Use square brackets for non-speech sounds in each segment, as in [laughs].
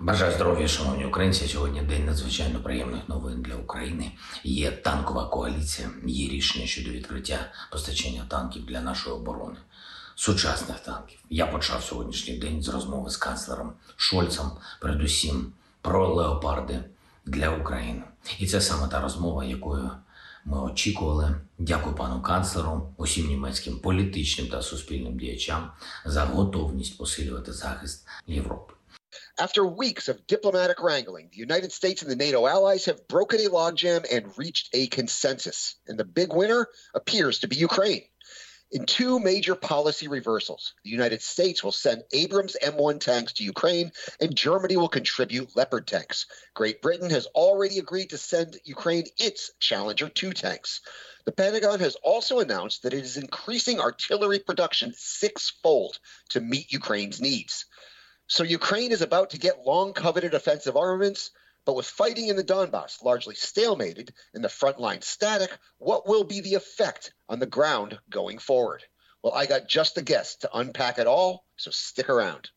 Бажаю здоров'я, шановні українці. Сьогодні день надзвичайно приємних новин для України. Є танкова коаліція, є рішення щодо відкриття постачання танків для нашої оборони, сучасних танків. Я почав сьогоднішній день з розмови з канцлером Шольцем, передусім про леопарди для України. І це саме та розмова, якою ми очікували. Дякую пану канцлеру, усім німецьким політичним та суспільним діячам за готовність посилювати захист Європи. After weeks of diplomatic wrangling, the United States and the NATO allies have broken a logjam and reached a consensus. And the big winner appears to be Ukraine. In two major policy reversals, the United States will send Abrams M1 tanks to Ukraine, and Germany will contribute Leopard tanks. Great Britain has already agreed to send Ukraine its Challenger 2 tanks. The Pentagon has also announced that it is increasing artillery production sixfold to meet Ukraine's needs. So Ukraine is about to get long coveted offensive armaments, but with fighting in the Donbass largely stalemated and the front line static, what will be the effect on the ground going forward? Well, I got just the guest to unpack it all, so stick around.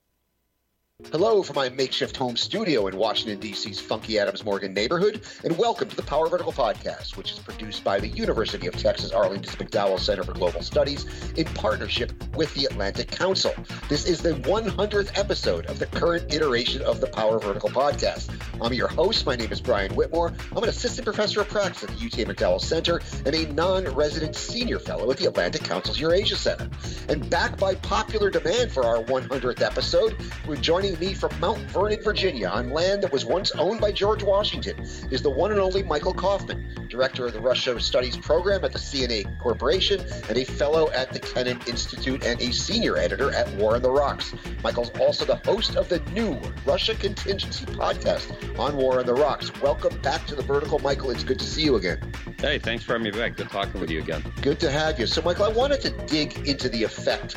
Hello from my makeshift home studio in Washington, D.C.'s funky Adams Morgan neighborhood, and welcome to the Power Vertical Podcast, which is produced by the University of Texas Arlington McDowell Center for Global Studies in partnership with the Atlantic Council. This is the 100th episode of the current iteration of the Power Vertical Podcast. I'm your host. My name is Brian Whitmore. I'm an assistant professor of practice at the UT McDowell Center and a non resident senior fellow at the Atlantic Council's Eurasia Center. And backed by popular demand for our 100th episode, we're joining me from Mount Vernon, Virginia, on land that was once owned by George Washington, is the one and only Michael Kofman, director of the Russia Studies program at the CNA Corporation and a fellow at the Kennan Institute and a senior editor at War on the Rocks. Michael's also the host of the new Russia Contingency podcast on War on the Rocks. Welcome back to the Vertical, Michael. It's good to see you again. Hey, thanks for having me back. Good talking with you again. Good to have you. So, Michael, I wanted to dig into the effect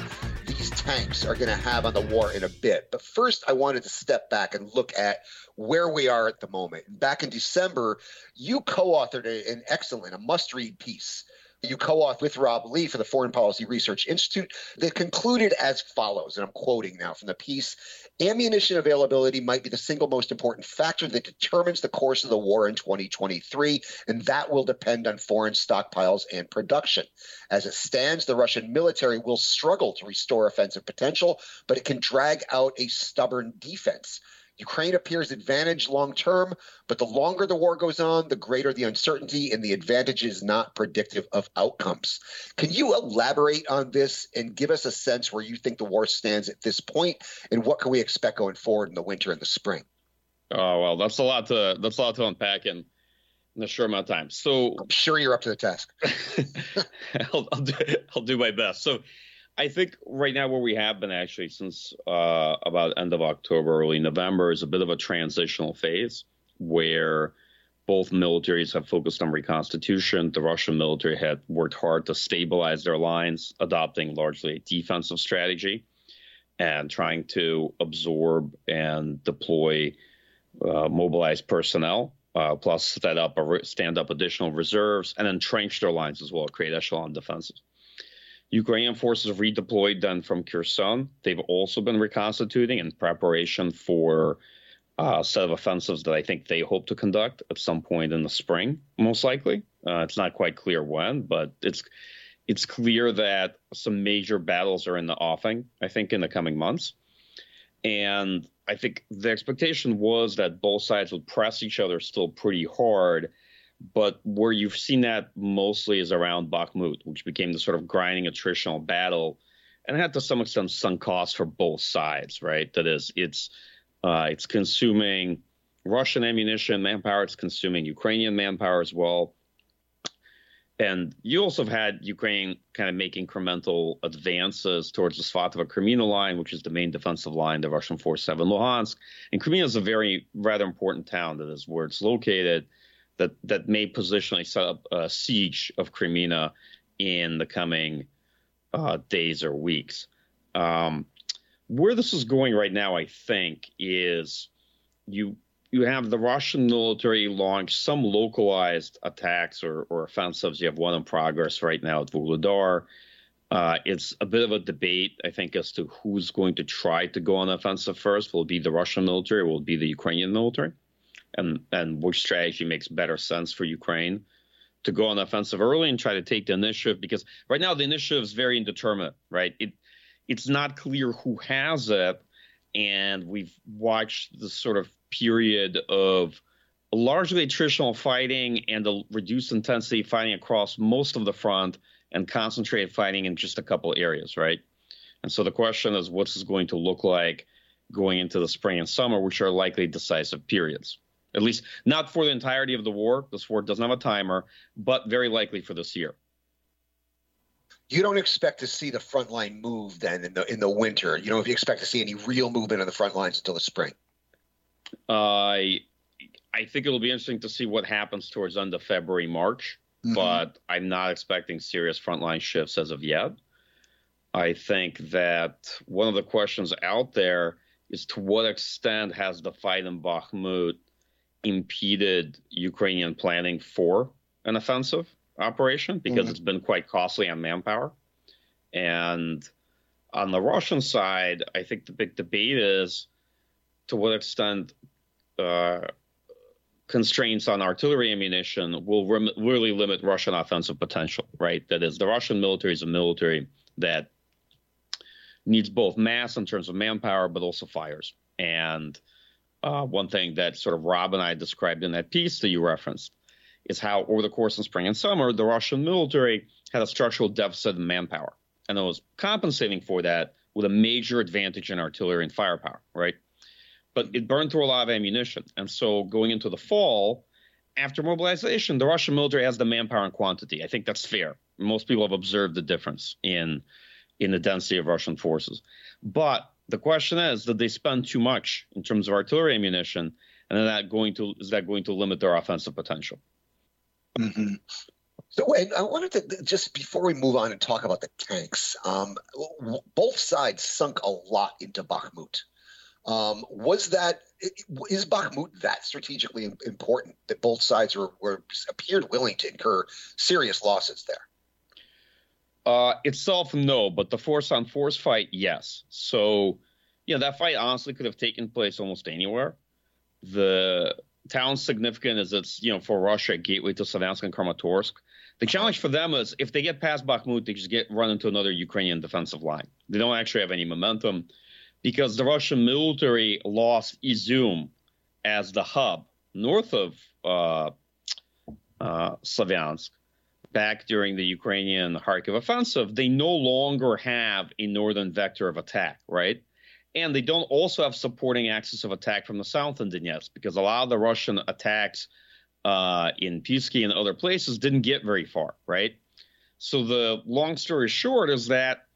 these tanks are going to have on the war in a bit. But first, I wanted to step back and look at where we are at the moment. Back in December, you co authored an excellent, a must read piece you co-authored with Rob Lee for the Foreign Policy Research Institute that concluded as follows, and I'm quoting now from the piece, ammunition availability might be the single most important factor that determines the course of the war in 2023, and that will depend on foreign stockpiles and production. As it stands, the Russian military will struggle to restore offensive potential, but it can drag out a stubborn defense. Ukraine appears advantaged long term, but the longer the war goes on, the greater the uncertainty, and the advantage is not predictive of outcomes. Can you elaborate on this and give us a sense where you think the war stands at this point, and what can we expect going forward in the winter and the spring? Oh well, that's a lot to that's a lot to unpack in, in a short amount of time. So I'm sure you're up to the task. [laughs] I'll, I'll, do, I'll do my best. So I think right now where we have been actually since uh, about end of October, early November is a bit of a transitional phase where both militaries have focused on reconstitution. The Russian military had worked hard to stabilize their lines, adopting largely a defensive strategy and trying to absorb and deploy uh, mobilized personnel, uh, plus set up a stand up additional reserves, and entrench their lines as well, create echelon defenses. Ukrainian forces redeployed then from Kherson. They've also been reconstituting in preparation for uh, a set of offensives that I think they hope to conduct at some point in the spring, most likely. Uh, it's not quite clear when, but it's it's clear that some major battles are in the offing. I think in the coming months, and I think the expectation was that both sides would press each other still pretty hard but where you've seen that mostly is around Bakhmut, which became the sort of grinding attritional battle, and had to some extent sunk costs for both sides. Right, that is, it's uh, it's consuming Russian ammunition, manpower. It's consuming Ukrainian manpower as well. And you also have had Ukraine kind of make incremental advances towards the Svatove Kreminna line, which is the main defensive line the Russian have in Luhansk. And Kreminna is a very rather important town that is where it's located that that may positionally set up a siege of Kreminna in the coming uh, days or weeks. Um, where this is going right now, I think, is you you have the Russian military launch some localized attacks or, or offensives. You have one in progress right now at Vuhledar. Uh, it's a bit of a debate, I think, as to who's going to try to go on offensive first. Will it be the Russian military? Will it be the Ukrainian military? And and which strategy makes better sense for Ukraine to go on offensive early and try to take the initiative? Because right now the initiative is very indeterminate, right? It it's not clear who has it, and we've watched the sort of period of largely attritional fighting and the reduced intensity fighting across most of the front and concentrated fighting in just a couple areas, right? And so the question is, what's this going to look like going into the spring and summer, which are likely decisive periods? At least not for the entirety of the war. This war doesn't have a timer, but very likely for this year. You don't expect to see the front line move then in the in the winter. You don't expect to see any real movement on the front lines until the spring. I I think it'll be interesting to see what happens towards end of February, March mm-hmm. but I'm not expecting serious frontline shifts as of yet. I think that one of the questions out there is to what extent has the fight in Bakhmut impeded Ukrainian planning for an offensive operation because mm-hmm. it's been quite costly on manpower. And on the Russian side, I think the big debate is to what extent uh, constraints on artillery ammunition will rem- really limit Russian offensive potential, right? That is, the Russian military is a military that needs both mass in terms of manpower, but also fires. And uh, one thing that sort of Rob and I described in that piece that you referenced is how, over the course of spring and summer, the Russian military had a structural deficit in manpower. And it was compensating for that with a major advantage in artillery and firepower, right? but it burned through a lot of ammunition. And so going into the fall, after mobilization, the Russian military has the manpower and quantity. I think that's fair. Most people have observed the difference in in the density of Russian forces. But the question is, did they spend too much in terms of artillery ammunition, and is that going to is that going to limit their offensive potential? Mm-hmm. So, and I wanted to just before we move on and talk about the tanks, um, both sides sunk a lot into Bakhmut. Um, was that is Bakhmut that strategically important that both sides were, were appeared willing to incur serious losses there? Uh, itself, no, but the force on force fight, yes. So, you know, that fight honestly could have taken place almost anywhere. The town's significant is it's, you know, for Russia, gateway to Slaviansk and Kramatorsk. The challenge for them is if they get past Bakhmut, they just get run into another Ukrainian defensive line. They don't actually have any momentum because the Russian military lost Izum as the hub north of uh, uh, Slaviansk back during the Ukrainian Kharkiv offensive, they no longer have a northern vector of attack, right? And they don't also have supporting axis of attack from the south in Donetsk because a lot of the Russian attacks uh, in Pisky and other places didn't get very far, right? So the long story short is that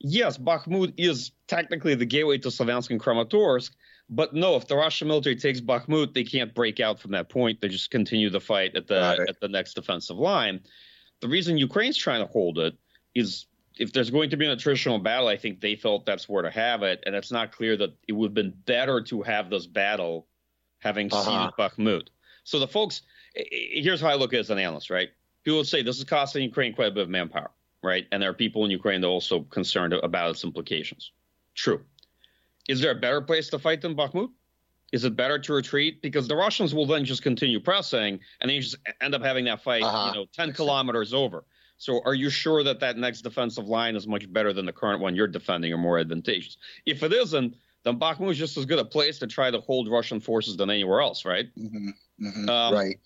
yes, Bakhmut is technically the gateway to Slaviansk and Kramatorsk, but no, if the Russian military takes Bakhmut, they can't break out from that point. They just continue the fight at the at the next defensive line. The reason Ukraine's trying to hold it is if there's going to be an attritional battle, I think they felt that's where to have it, and it's not clear that it would have been better to have this battle having uh-huh. Bakhmut. So the folks, here's how I look at it as an analyst, right? People would say this is costing Ukraine quite a bit of manpower right? And there are people in Ukraine that are also concerned about its implications. True. Is there a better place to fight than Bakhmut? Is it better to retreat? Because the Russians will then just continue pressing, and then you just end up having that fight, uh-huh. you know, ten kilometers over. So, are you sure that that next defensive line is much better than the current one you're defending, or more advantageous? If it isn't, then Bakhmut is just as good a place to try to hold Russian forces than anywhere else, right? Mm-hmm. Mm-hmm. Um, right.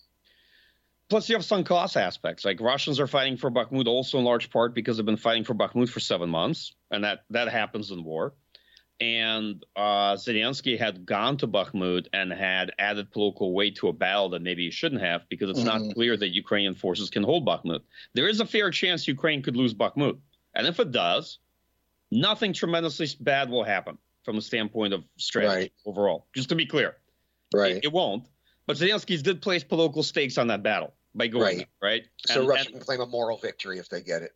Plus, you have some cost aspects. Like Russians are fighting for Bakhmut also in large part because they've been fighting for Bakhmut for seven months, and that that happens in war. And uh, Zelensky had gone to Bakhmut and had added political weight to a battle that maybe he shouldn't have because it's mm-hmm. not clear that Ukrainian forces can hold Bakhmut. There is a fair chance Ukraine could lose Bakhmut, and if it does, nothing tremendously bad will happen from a standpoint of strategy right. overall. Just to be clear, right? It, it won't. But Zelensky's did place political stakes on that battle by going right. right? So and, Russia and, can claim a moral victory if they get it.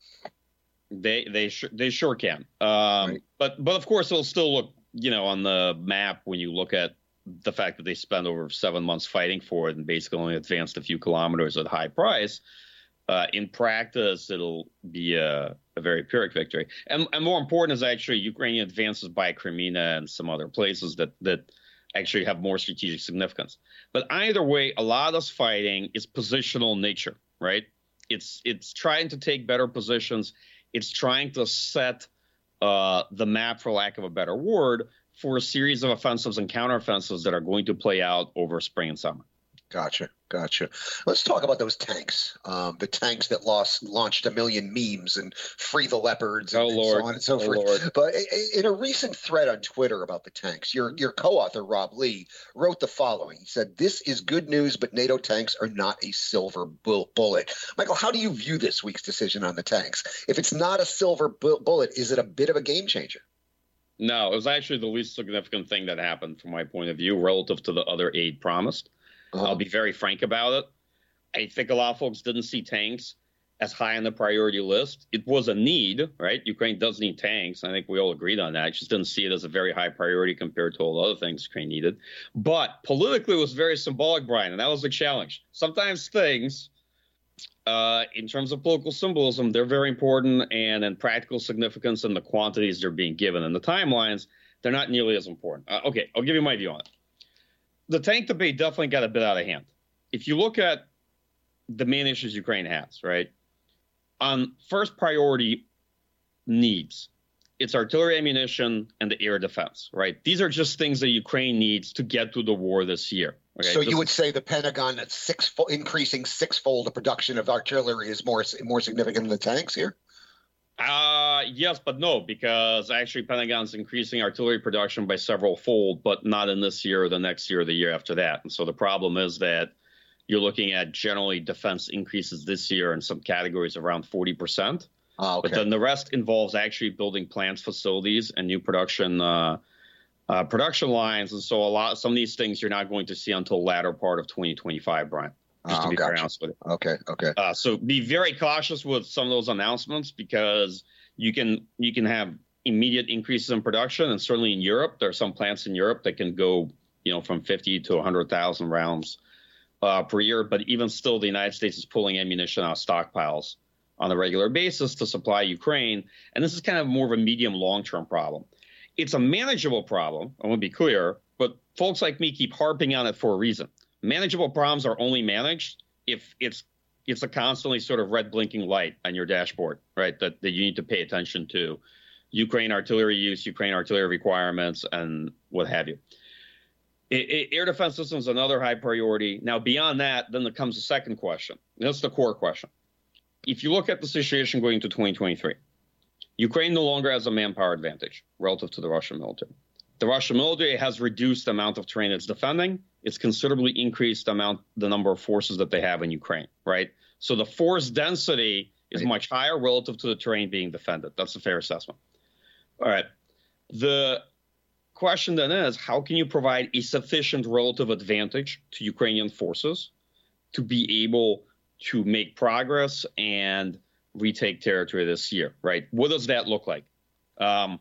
They they sure they sure can. Um, right. But but of course it'll still look you know on the map when you look at the fact that they spent over seven months fighting for it and basically only advanced a few kilometers at high price. Uh, in practice, it'll be a a very pyrrhic victory. And, and more important is actually Ukrainian advances by Kreminna and some other places that that actually have more strategic significance. But either way, a lot of this fighting is positional nature, right? It's it's trying to take better positions. It's trying to set uh, the map, for lack of a better word, for a series of offensives and counteroffensives that are going to play out over spring and summer. Gotcha. Gotcha. Let's talk about those tanks. Um, the tanks that lost launched a million memes and free the leopards and, oh, Lord. so on and so oh, forth. Lord. But in a recent thread on Twitter about the tanks, your your co-author Rob Lee wrote the following. He said, "This is good news, but NATO tanks are not a silver bullet." Michael, how do you view this week's decision on the tanks? If it's not a silver bullet, is it a bit of a game changer? No, it was actually the least significant thing that happened from my point of view relative to the other aid promised. Uh-huh. I'll be very frank about it. I think a lot of folks didn't see tanks as high on the priority list. It was a need, right? Ukraine does need tanks. I think we all agreed on that. I just didn't see it as a very high priority compared to all the other things Ukraine needed. But politically, it was very symbolic, Brian, and that was the challenge. Sometimes things, uh, in terms of political symbolism, they're very important, and in practical significance and the quantities they're being given and the timelines, they're not nearly as important. Uh, okay, I'll give you my view on it the tank debate definitely got a bit out of hand. If you look at the main issues Ukraine has, right? On first priority needs, it's artillery ammunition and the air defense, right? These are just things that Ukraine needs to get through the war this year. Okay? So this you would say the Pentagon six increasing sixfold the production of artillery is more more significant than the tanks here? Uh, yes, but no, because actually Pentagon's increasing artillery production by several fold, but not in this year, or the next year, or the year after that. And so the problem is that you're looking at generally defense increases this year in some categories around 40%. Oh, okay. But then the rest involves actually building plants, facilities, and new production uh, uh, production lines. And so a lot, some of these things you're not going to see until latter part of 2025, Brian just oh, to be gotcha. honest with you. Okay, okay. Uh, so be very cautious with some of those announcements because you can you can have immediate increases in production, and certainly in Europe, there are some plants in Europe that can go you know from 50 to 100,000 rounds uh, per year. But even still, the United States is pulling ammunition out of stockpiles on a regular basis to supply Ukraine, and this is kind of more of a medium long term problem. It's a manageable problem. I want to be clear, but folks like me keep harping on it for a reason manageable problems are only managed if it's it's a constantly sort of red blinking light on your dashboard, right? That, that you need to pay attention to Ukraine artillery use, Ukraine artillery requirements, and what have you. It, it, air defense systems another high priority. Now, beyond that, then there comes the second question. That's the core question. If you look at the situation going to 2023, Ukraine no longer has a manpower advantage relative to the Russian military. The Russian military has reduced the amount of terrain it's defending it's considerably increased the amount the number of forces that they have in Ukraine, right? So the force density is much higher relative to the terrain being defended. That's a fair assessment. All right. The question then is how can you provide a sufficient relative advantage to Ukrainian forces to be able to make progress and retake territory this year, right? What does that look like? Um,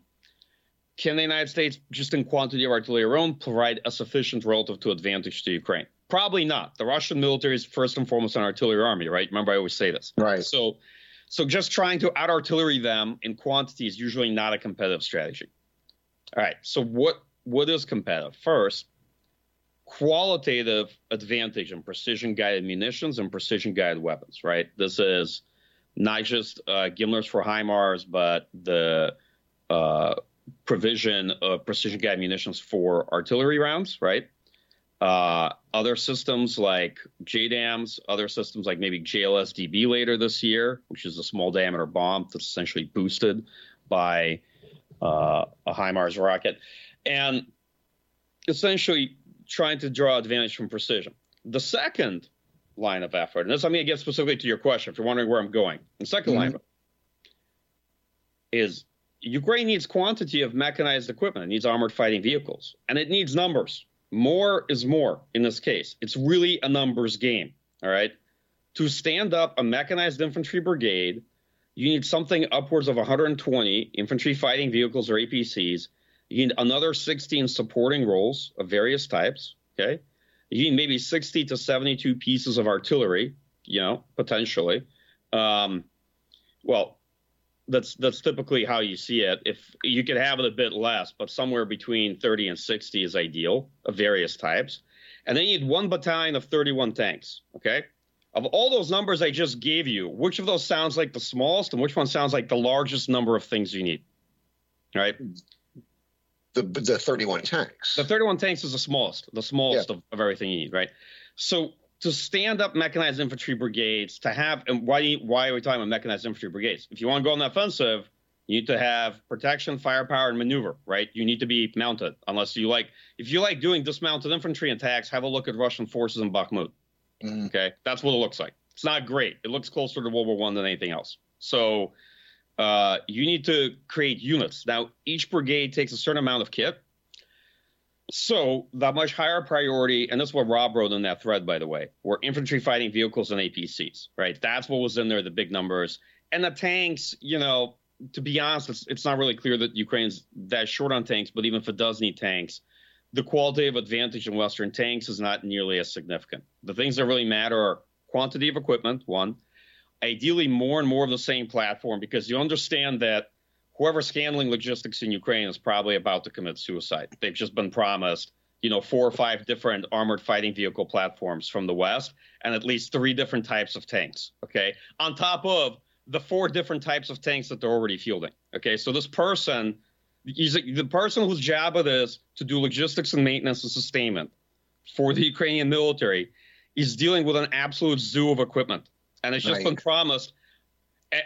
can the United States, just in quantity of artillery alone, provide a sufficient relative to advantage to Ukraine? Probably not. The Russian military is first and foremost an artillery army, right? Remember, I always say this. Right. So, so just trying to out artillery them in quantity is usually not a competitive strategy. All right. So what what is competitive? First, qualitative advantage in precision guided munitions and precision guided weapons. Right. This is not just uh, GMLRS for HIMARS, but the uh, provision of precision guided munitions for artillery rounds, right? Uh, other systems like JDAMs, other systems like maybe GLSDB later this year, which is a small diameter bomb that's essentially boosted by uh, a HIMARS rocket, and essentially trying to draw advantage from precision. The second line of effort, and this I'm going to get specifically to your question if you're wondering where I'm going. The 2nd mm-hmm. line is Ukraine needs quantity of mechanized equipment. It needs armored fighting vehicles, and it needs numbers. More is more in this case. It's really a numbers game. All right. To stand up a mechanized infantry brigade, you need something upwards of 120 infantry fighting vehicles or APCs. You need another 16 supporting roles of various types. Okay. You need maybe 60 to 72 pieces of artillery, you know, potentially. Um, well, that's that's typically how you see it. If you could have it a bit less, but somewhere between 30 and 60 is ideal of various types. And then you need one battalion of 31 tanks. Okay. Of all those numbers I just gave you, which of those sounds like the smallest and which one sounds like the largest number of things you need? Right. The the 31 tanks. The 31 tanks is the smallest, the smallest yeah. of, of everything you need, right? So to stand up mechanized infantry brigades, to have, and why why are we talking about mechanized infantry brigades? If you want to go on the offensive, you need to have protection, firepower, and maneuver, right? You need to be mounted. Unless you like, if you like doing dismounted infantry attacks, have a look at Russian forces in Bakhmut. Mm. Okay, that's what it looks like. It's not great. It looks closer to World War One than anything else. So uh, you need to create units. Now, each brigade takes a certain amount of kit. So the much higher priority, and this is what Rob wrote in that thread, by the way, were infantry fighting vehicles and APCs, right? That's what was in there, the big numbers. And the tanks, you know, to be honest, it's, it's not really clear that Ukraine's that short on tanks, but even if it does need tanks, the qualitative advantage in Western tanks is not nearly as significant. The things that really matter are quantity of equipment, one, ideally more and more of the same platform, because you understand that whoever's handling logistics in Ukraine is probably about to commit suicide. They've just been promised, you know, four or five different armored fighting vehicle platforms from the West and at least three different types of tanks. Okay. On top of the four different types of tanks that they're already fielding. Okay. So this person, he's the person whose job it is to do logistics and maintenance and sustainment for the Ukrainian military is dealing with an absolute zoo of equipment. And it's just right. been promised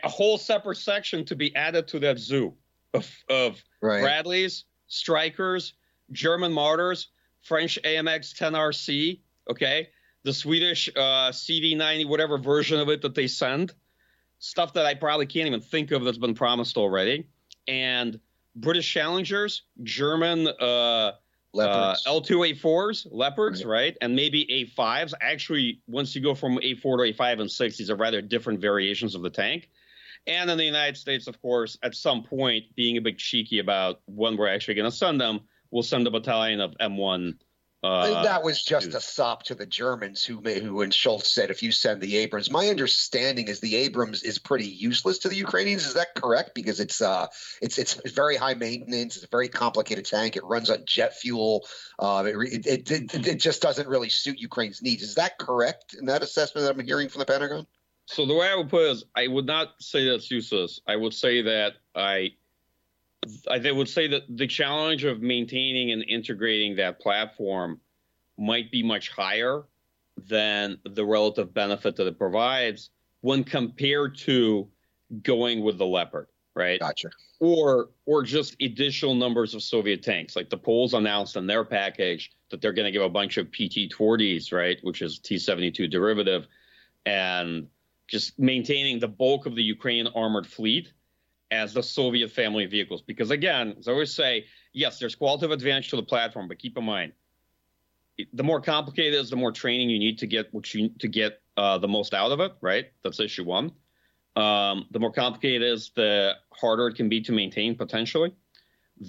a whole separate section to be added to that zoo of, of right. Bradleys, Strykers, German Marders, French AMX 10RC, okay, the Swedish uh, CV90, whatever version of it that they send, stuff that I probably can't even think of that's been promised already, and British Challengers, German uh, uh, L2A4s, Leopards, right. right. And maybe A5s. Actually, once you go from A4 to A5 and 6, these are rather different variations of the tank. And in the United States, of course, at some point, being a bit cheeky about when we're actually going to send them, we'll send a battalion of M1 uh, that was just a sop to the Germans who who when Scholz said if you send the Abrams. My understanding is the Abrams is pretty useless to the Ukrainians. Is that correct? Because it's uh it's it's very high maintenance. It's a very complicated tank. It runs on jet fuel. Uh, it, it, it, it just doesn't really suit Ukraine's needs. Is that correct in that assessment that I'm hearing from the Pentagon? So the way I would put it is, I would not say that's useless. I would say that I I would say that the challenge of maintaining and integrating that platform might be much higher than the relative benefit that it provides when compared to going with the Leopard, right? Gotcha. Or or just additional numbers of Soviet tanks. Like the Poles announced in their package that they're going to give a bunch of PT-40s, right, which is T-72 derivative, and just maintaining the bulk of the Ukrainian armored fleet as the Soviet family vehicles. Because again, as I always say, yes, there's qualitative advantage to the platform, but keep in mind, the more complicated it is, the more training you need to get what you to get uh, the most out of it. Right? That's issue one. Um, the more complicated it is, the harder it can be to maintain potentially.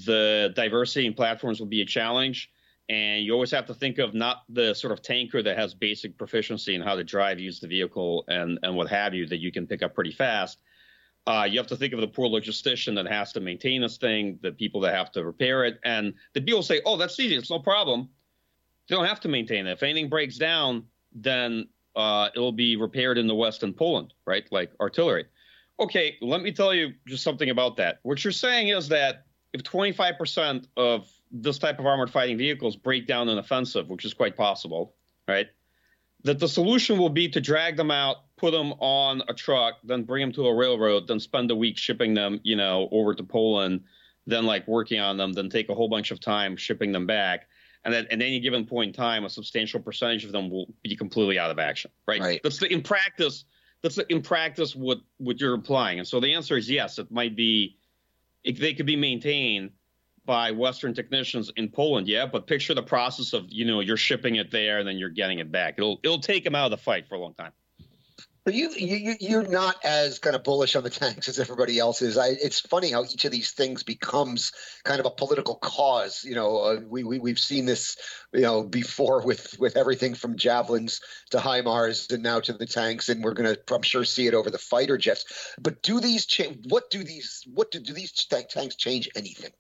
The diversity in platforms will be a challenge. And you always have to think of not the sort of tanker that has basic proficiency in how to drive, use the vehicle, and, and what have you that you can pick up pretty fast uh, you have to think of the poor logistician that has to maintain this thing, the people that have to repair it, and the people say, "Oh, that's easy. It's no problem. They don't have to maintain it. If anything breaks down, then uh, it'll be repaired in the West and Poland, right? Like artillery." Okay, let me tell you just something about that. What you're saying is that if 25% of this type of armored fighting vehicles break down in offensive, which is quite possible, right? That the solution will be to drag them out put them on a truck, then bring them to a railroad, then spend a week shipping them, you know, over to Poland, then like working on them, then take a whole bunch of time shipping them back. And then at any given point in time, a substantial percentage of them will be completely out of action. Right. right. That's the, in practice. That's the, in practice what what you're implying. And so the answer is yes. It might be. It, they could be maintained by Western technicians in Poland, yeah. But picture the process of you know you're shipping it there and then you're getting it back. It'll it'll take them out of the fight for a long time. But you, you you're not as kind of bullish on the tanks as everybody else is. I, it's funny how each of these things becomes kind of a political cause. You know, uh, we, we we've seen this, you know, before with with everything from javelins to HIMARS and now to the tanks, and we're gonna, I'm sure, see it over the fighter jets. But do these change? What do these what do, do these tanks change anything?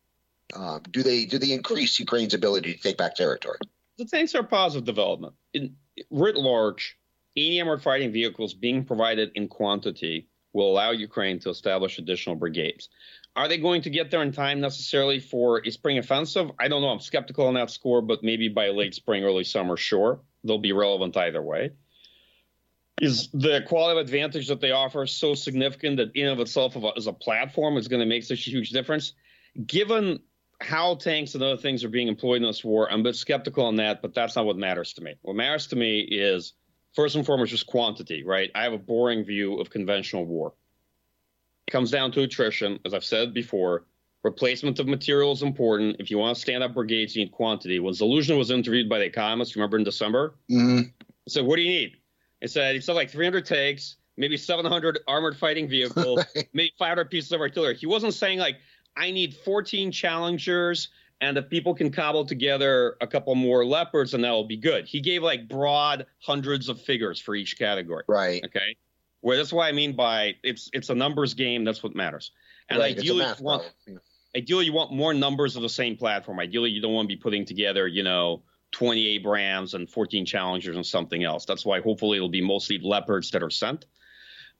Um, do they do they increase Ukraine's ability to take back territory? The tanks are positive development. In writ large, any armored fighting vehicles being provided in quantity will allow Ukraine to establish additional brigades. Are they going to get there in time necessarily for a spring offensive? I don't know. I'm skeptical on that score, but maybe by late spring, early summer, sure. They'll be relevant either way. Is the quality of advantage that they offer so significant that in of itself as a platform is going to make such a huge difference? Given how tanks and other things are being employed in this war, I'm a bit skeptical on that, but that's not what matters to me. What matters to me is – first and foremost just quantity, right? I have a boring view of conventional war. It comes down to attrition, as I've said before. Replacement of material is important. If you want to stand up brigades, you need quantity. When Zaluzhny was interviewed by the Economist, remember in December? Mm-hmm. He said, "What do you need?" He said, "He said like 300 tanks, maybe 700 armored fighting vehicles, [laughs] maybe 500 pieces of artillery." He wasn't saying like, "I need 14 Challengers." and if people can cobble together a couple more leopards and that'll be good. He gave like broad hundreds of figures for each category. Right. Okay? Well that's what i mean by it's it's a numbers game that's what matters. And right, ideally you want, ideally you want more numbers of the same platform. Ideally you don't want to be putting together you know 20 abrams and 14 challengers and something else. That's why hopefully it'll be mostly leopards that are sent.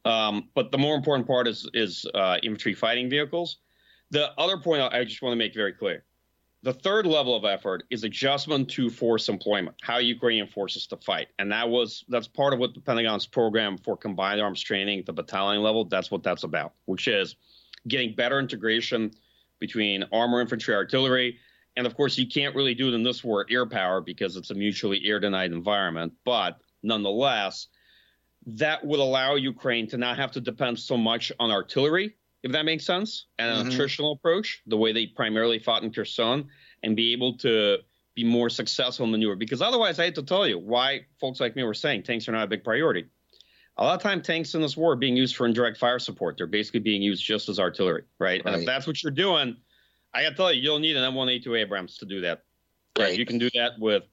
Um, but the more important part is is uh, infantry fighting vehicles the other point I just want to make very clear the third level of effort is adjustment to force employment, how Ukrainian forces to fight. And that was that's part of what the Pentagon's program for combined arms training at the battalion level, that's what that's about, which is getting better integration between armor, infantry, artillery. And of course, you can't really do it in this war air power because it's a mutually air denied environment. But nonetheless, that would allow Ukraine to not have to depend so much on artillery if that makes sense, and an mm-hmm. attritional approach, the way they primarily fought in Kherson, and be able to be more successful in maneuver. Because otherwise, I hate to tell you why folks like me were saying tanks are not a big priority. A lot of time, tanks in this war are being used for indirect fire support. They're basically being used just as artillery, right? right. And if that's what you're doing, I got to tell you, you'll need an M1A2 Abrams to do that. Right. right. You can do that with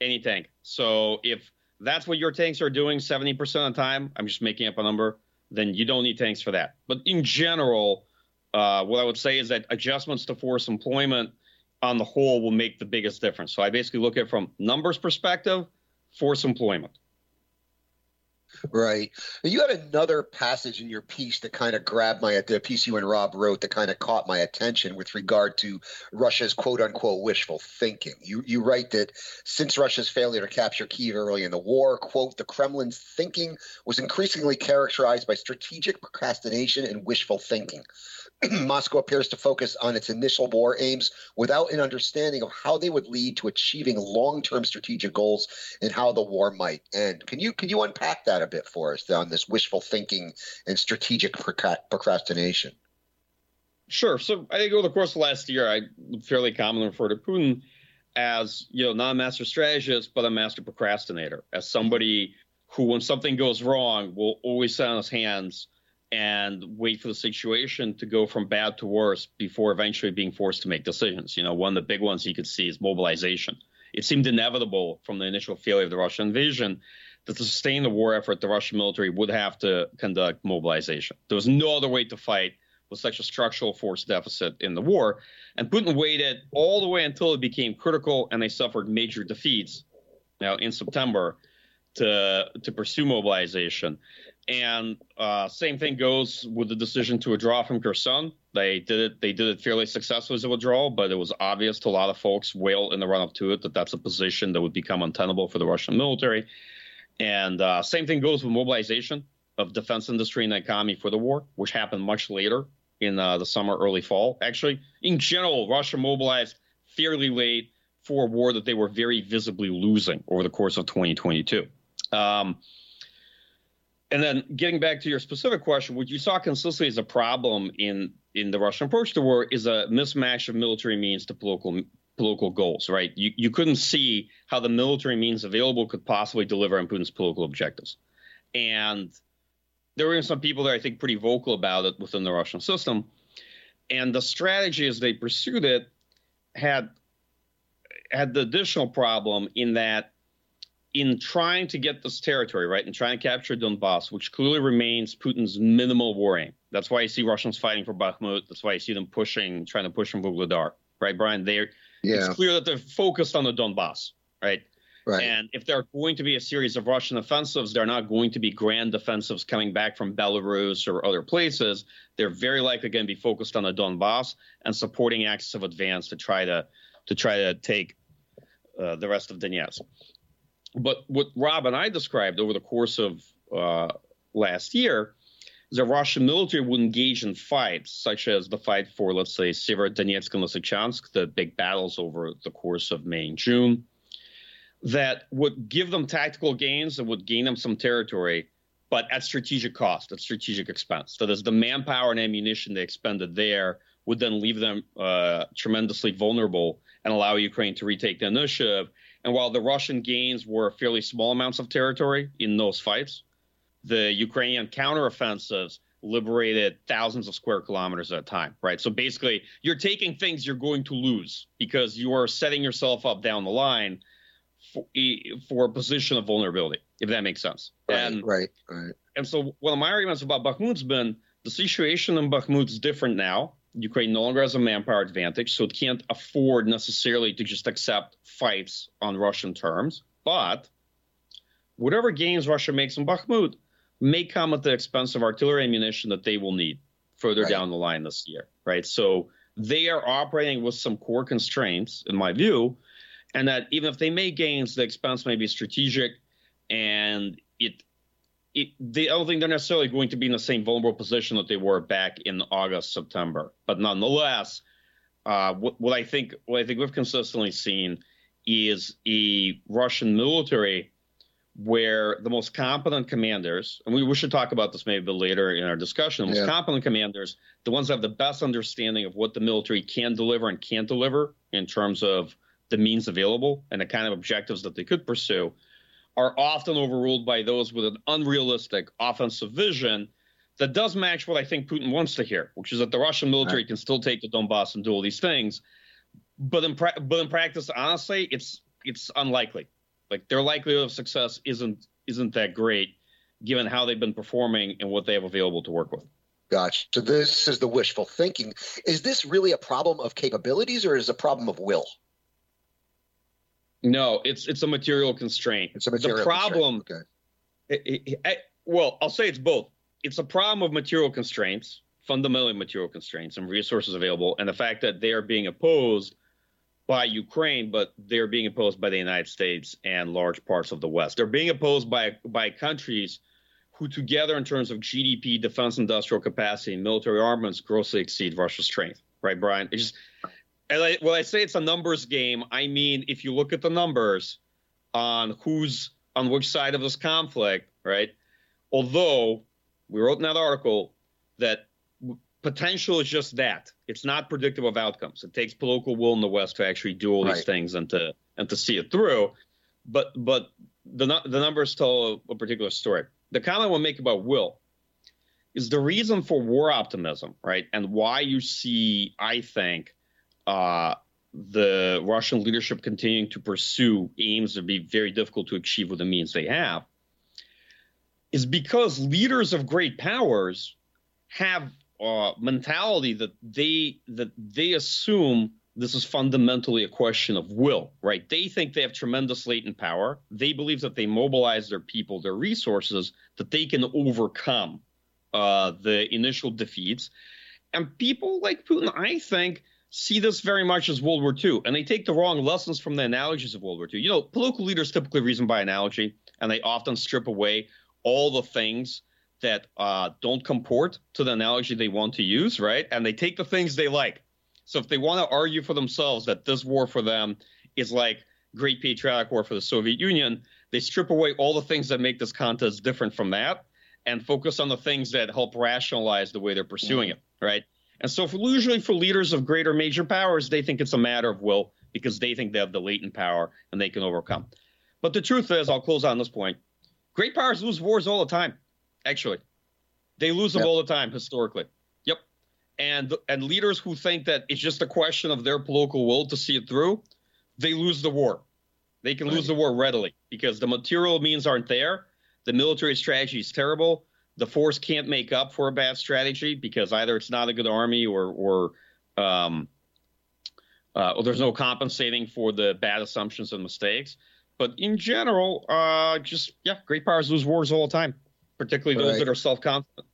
any tank. So if that's what your tanks are doing 70% of the time, I'm just making up a number then you don't need tanks for that. But in general, uh, what I would say is that adjustments to force employment on the whole will make the biggest difference. So I basically look at it from numbers perspective, force employment. Right. You had another passage in your piece that kind of grabbed my the piece you and Rob wrote that kind of caught my attention with regard to Russia's quote unquote wishful thinking. You you write that since Russia's failure to capture Kiev early in the war, quote, the Kremlin's thinking was increasingly characterized by strategic procrastination and wishful thinking. [clears throat] Moscow appears to focus on its initial war aims without an understanding of how they would lead to achieving long-term strategic goals and how the war might end. Can you can you unpack that a bit for us on this wishful thinking and strategic procrastination? Sure. So I think over the course of last year, I fairly commonly refer to Putin as you know not a master strategist but a master procrastinator, as somebody who, when something goes wrong, will always sit on his hands and wait for the situation to go from bad to worse before eventually being forced to make decisions. You know, one of the big ones you could see is mobilization. It seemed inevitable from the initial failure of the Russian invasion that to sustain the war effort, the Russian military would have to conduct mobilization. There was no other way to fight with such a structural force deficit in the war. And Putin waited all the way until it became critical and they suffered major defeats now in September to to pursue mobilization. And uh, same thing goes with the decision to withdraw from Kherson. They did it. They did it fairly successfully as a withdrawal, but it was obvious to a lot of folks, well in the run up to it, that that's a position that would become untenable for the Russian military. And uh, same thing goes with mobilization of defense industry and economy for the war, which happened much later in uh, the summer, early fall. Actually, in general, Russia mobilized fairly late for a war that they were very visibly losing over the course of 2022. Um, and then getting back to your specific question, what you saw consistently as a problem in in the Russian approach to war is a mismatch of military means to political political goals. Right? You you couldn't see how the military means available could possibly deliver on Putin's political objectives, and there were some people that I think pretty vocal about it within the Russian system, and the strategy as they pursued it had had the additional problem in that in trying to get this territory right and trying to capture Donbass, which clearly remains Putin's minimal war aim. That's why you see Russians fighting for Bakhmut. That's why you see them pushing, trying to push from Vuhledar, right, Brian? They're yeah. it's clear that they're focused on the Donbass, right? Right. And if there are going to be a series of Russian offensives, they're not going to be grand offensives coming back from Belarus or other places. They're very likely going to be focused on the Donbass and supporting axis of advance to try to to try to take uh, the rest of Donetsk. But what Rob and I described over the course of uh, last year the Russian military would engage in fights, such as the fight for, let's say, Severodonetsk and Lysychansk, the big battles over the course of May and June that would give them tactical gains and would gain them some territory, but at strategic cost, at strategic expense. So the manpower and ammunition they expended there would then leave them uh, tremendously vulnerable and allow Ukraine to retake the initiative. And while the Russian gains were fairly small amounts of territory in those fights, the Ukrainian counteroffensives liberated thousands of square kilometers at a time, right? So basically, you're taking things you're going to lose because you are setting yourself up down the line for, for a position of vulnerability, if that makes sense. Right, and, right, right. And so one of my arguments about Bakhmut's been the situation in Bakhmut is different now. Ukraine no longer has a manpower advantage, so it can't afford necessarily to just accept fights on Russian terms. But whatever gains Russia makes in Bakhmut may come at the expense of artillery ammunition that they will need further right. down the line this year, right? So they are operating with some core constraints, in my view, and that even if they make gains, the expense may be strategic, and it, it they, I don't think they're necessarily going to be in the same vulnerable position that they were back in August, September. But nonetheless, uh, what, what I think what I think we've consistently seen is a Russian military where the most competent commanders, and we, we should talk about this maybe a bit later in our discussion, the most yeah. competent commanders, the ones that have the best understanding of what the military can deliver and can't deliver in terms of the means available and the kind of objectives that they could pursue are often overruled by those with an unrealistic offensive vision that does match what I think Putin wants to hear, which is that the Russian military right. can still take the Donbass and do all these things, but in pra- but in practice, honestly, it's it's unlikely. Like their likelihood of success isn't isn't that great, given how they've been performing and what they have available to work with. Gotcha. So this is the wishful thinking. Is this really a problem of capabilities, or is it a problem of will? No, it's it's a material constraint. It's a material the problem. Okay. It, it, it, well, I'll say it's both. It's a problem of material constraints, fundamentally material constraints, and resources available, and the fact that they are being opposed by Ukraine, but they're being opposed by the United States and large parts of the West. They're being opposed by by countries who, together, in terms of GDP, defense industrial capacity, and military armaments, grossly exceed Russia's strength. Right, Brian? It's just and I, when I say it's a numbers game, I mean if you look at the numbers on who's on which side of this conflict, right? Although we wrote in that article that potential is just that. It's not predictive of outcomes. It takes political will in the West to actually do all right. these things and to and to see it through. But but the the numbers tell a, a particular story. The comment I want to make about will is the reason for war optimism, right? And why you see, I think, uh, the Russian leadership continuing to pursue aims that would be very difficult to achieve with the means they have is because leaders of great powers have a mentality that they that they assume this is fundamentally a question of will, right? They think they have tremendous latent power. They believe that they mobilize their people, their resources, that they can overcome uh, the initial defeats. And people like Putin, I think, see this very much as World War II, and they take the wrong lessons from the analogies of World War II. You know, political leaders typically reason by analogy, and they often strip away all the things that uh, don't comport to the analogy they want to use, right? And they take the things they like. So if they want to argue for themselves that this war for them is like Great Patriotic War for the Soviet Union, they strip away all the things that make this contest different from that and focus on the things that help rationalize the way they're pursuing it, right? And so, for, usually for leaders of greater major powers, they think it's a matter of will because they think they have the latent power and they can overcome. But the truth is, I'll close on this point great powers lose wars all the time, actually. They lose them yep. all the time historically. Yep. And and leaders who think that it's just a question of their political will to see it through, they lose the war. They can right. lose the war readily because the material means aren't there. The military strategy is terrible. The force can't make up for a bad strategy because either it's not a good army or or um, uh, or there's no compensating for the bad assumptions and mistakes. But in general, uh, just yeah, great powers lose wars all the time, particularly those that are self-confident.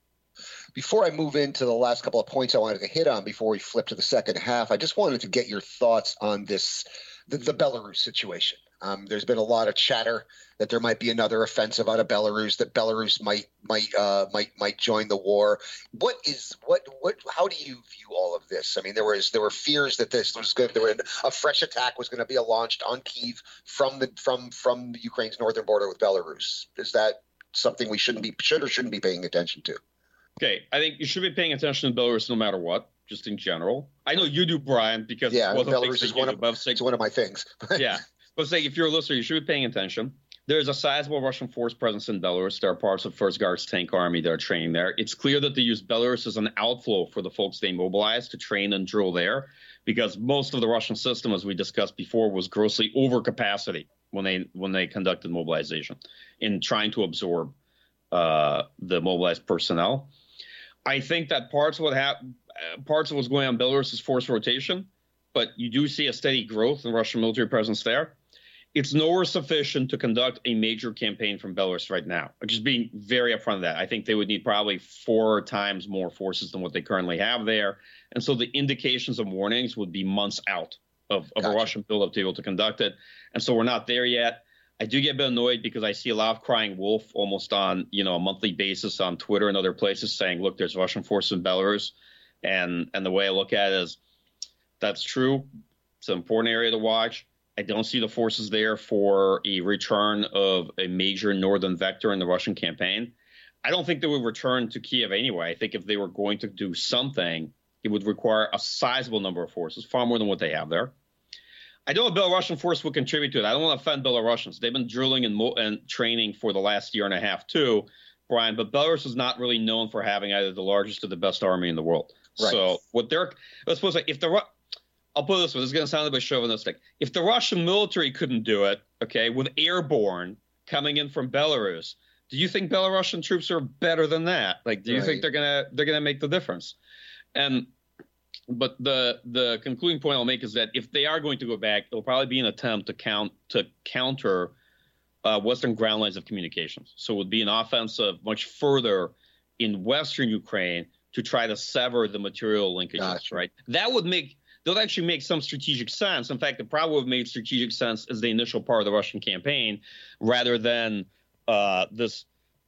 Before I move into the last couple of points I wanted to hit on before we flip to the second half, I just wanted to get your thoughts on this the, the Belarus situation. Um, there's been a lot of chatter that there might be another offensive out of Belarus, that Belarus might might uh, might might join the war. What is what what? How do you view all of this? I mean, there was there were fears that this was good. There were a fresh attack was going to be launched on Kiev from the from from Ukraine's northern border with Belarus. Is that something we shouldn't be should or shouldn't be paying attention to? Okay, I think you should be paying attention to Belarus no matter what just in general. I know you do, Brian, because yeah, Belarus is one of, it's one of my things. yeah, [laughs] but say if you're a listener, you should be paying attention. There's a sizable Russian force presence in Belarus. There are parts of First Guards tank army that are training there. It's clear that they use Belarus as an outflow for the folks they mobilize to train and drill there, because most of the Russian system, as we discussed before, was grossly over capacity when they when they conducted mobilization in trying to absorb uh, the mobilized personnel. I think that parts of what happened, parts of what's going on in Belarus is force rotation, but you do see a steady growth in Russian military presence there it's nowhere sufficient to conduct a major campaign from Belarus right now. Just being very upfront of that, I think they would need probably four times more forces than what they currently have there, and so the indications and warnings would be months out of, of gotcha. a Russian buildup to be able to conduct it, and so we're not there yet. I do get a bit annoyed because I see a lot of crying wolf almost on you know a monthly basis on Twitter and other places saying, "Look, there's Russian forces in Belarus," and and the way I look at it is that's true. It's an important area to watch I don't see the forces there for a return of a major northern vector in the Russian campaign. I don't think they would return to Kiev anyway. I think if they were going to do something, it would require a sizable number of forces, far more than what they have there. I don't know a Belarusian force would contribute to it. I don't want to offend Belarusians. They've been drilling and, mo- and training for the last year and a half too, Brian. But Belarus is not really known for having either the largest or the best army in the world. Right. So what they're let's suppose if the I'll put this way. This is going to sound a bit chauvinistic. If the Russian military couldn't do it, okay, with airborne coming in from Belarus, do you think Belarusian troops are better than that? Like, do you right. think they're gonna they're gonna make the difference? And but the the concluding point I'll make is that if they are going to go back, it'll probably be an attempt to count to counter uh, Western ground lines of communications. So it would be an offensive much further in Western Ukraine to try to sever the material linkages. Gotcha. Right, that would make that actually make some strategic sense. In fact, it probably would have made strategic sense as the initial part of the Russian campaign rather than uh, this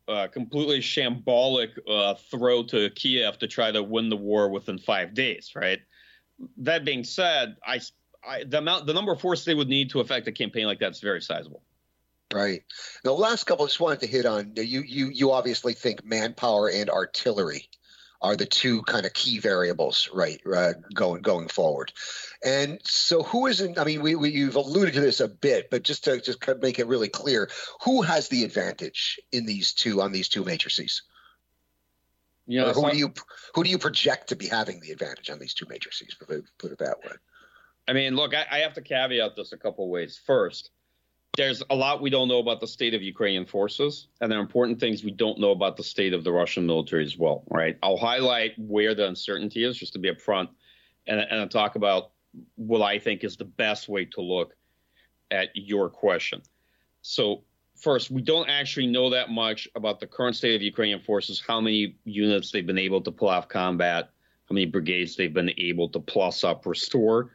uh, completely shambolic uh, throw to Kiev to try to win the war within five days, right? That being said, I, I, the amount, the number of forces they would need to affect a campaign like that is very sizable. Right. The last couple, I just wanted to hit on you. You you obviously think manpower and artillery are the two kind of key variables, right, uh, going going forward. And so, who isn't? I mean, we, we you've alluded to this a bit, but just to just make it really clear, who has the advantage in these two on these two matrices? You know, who do you who do you project to be having the advantage on these two matrices? Put it that way. I mean, look, I, I have to caveat this a couple ways. First, there's a lot we don't know about the state of Ukrainian forces, and there are important things we don't know about the state of the Russian military as well, right? I'll highlight where the uncertainty is just to be upfront and, and I'll talk about what I think is the best way to look at your question. So, first, we don't actually know that much about the current state of Ukrainian forces, how many units they've been able to pull off combat, how many brigades they've been able to plus up, restore.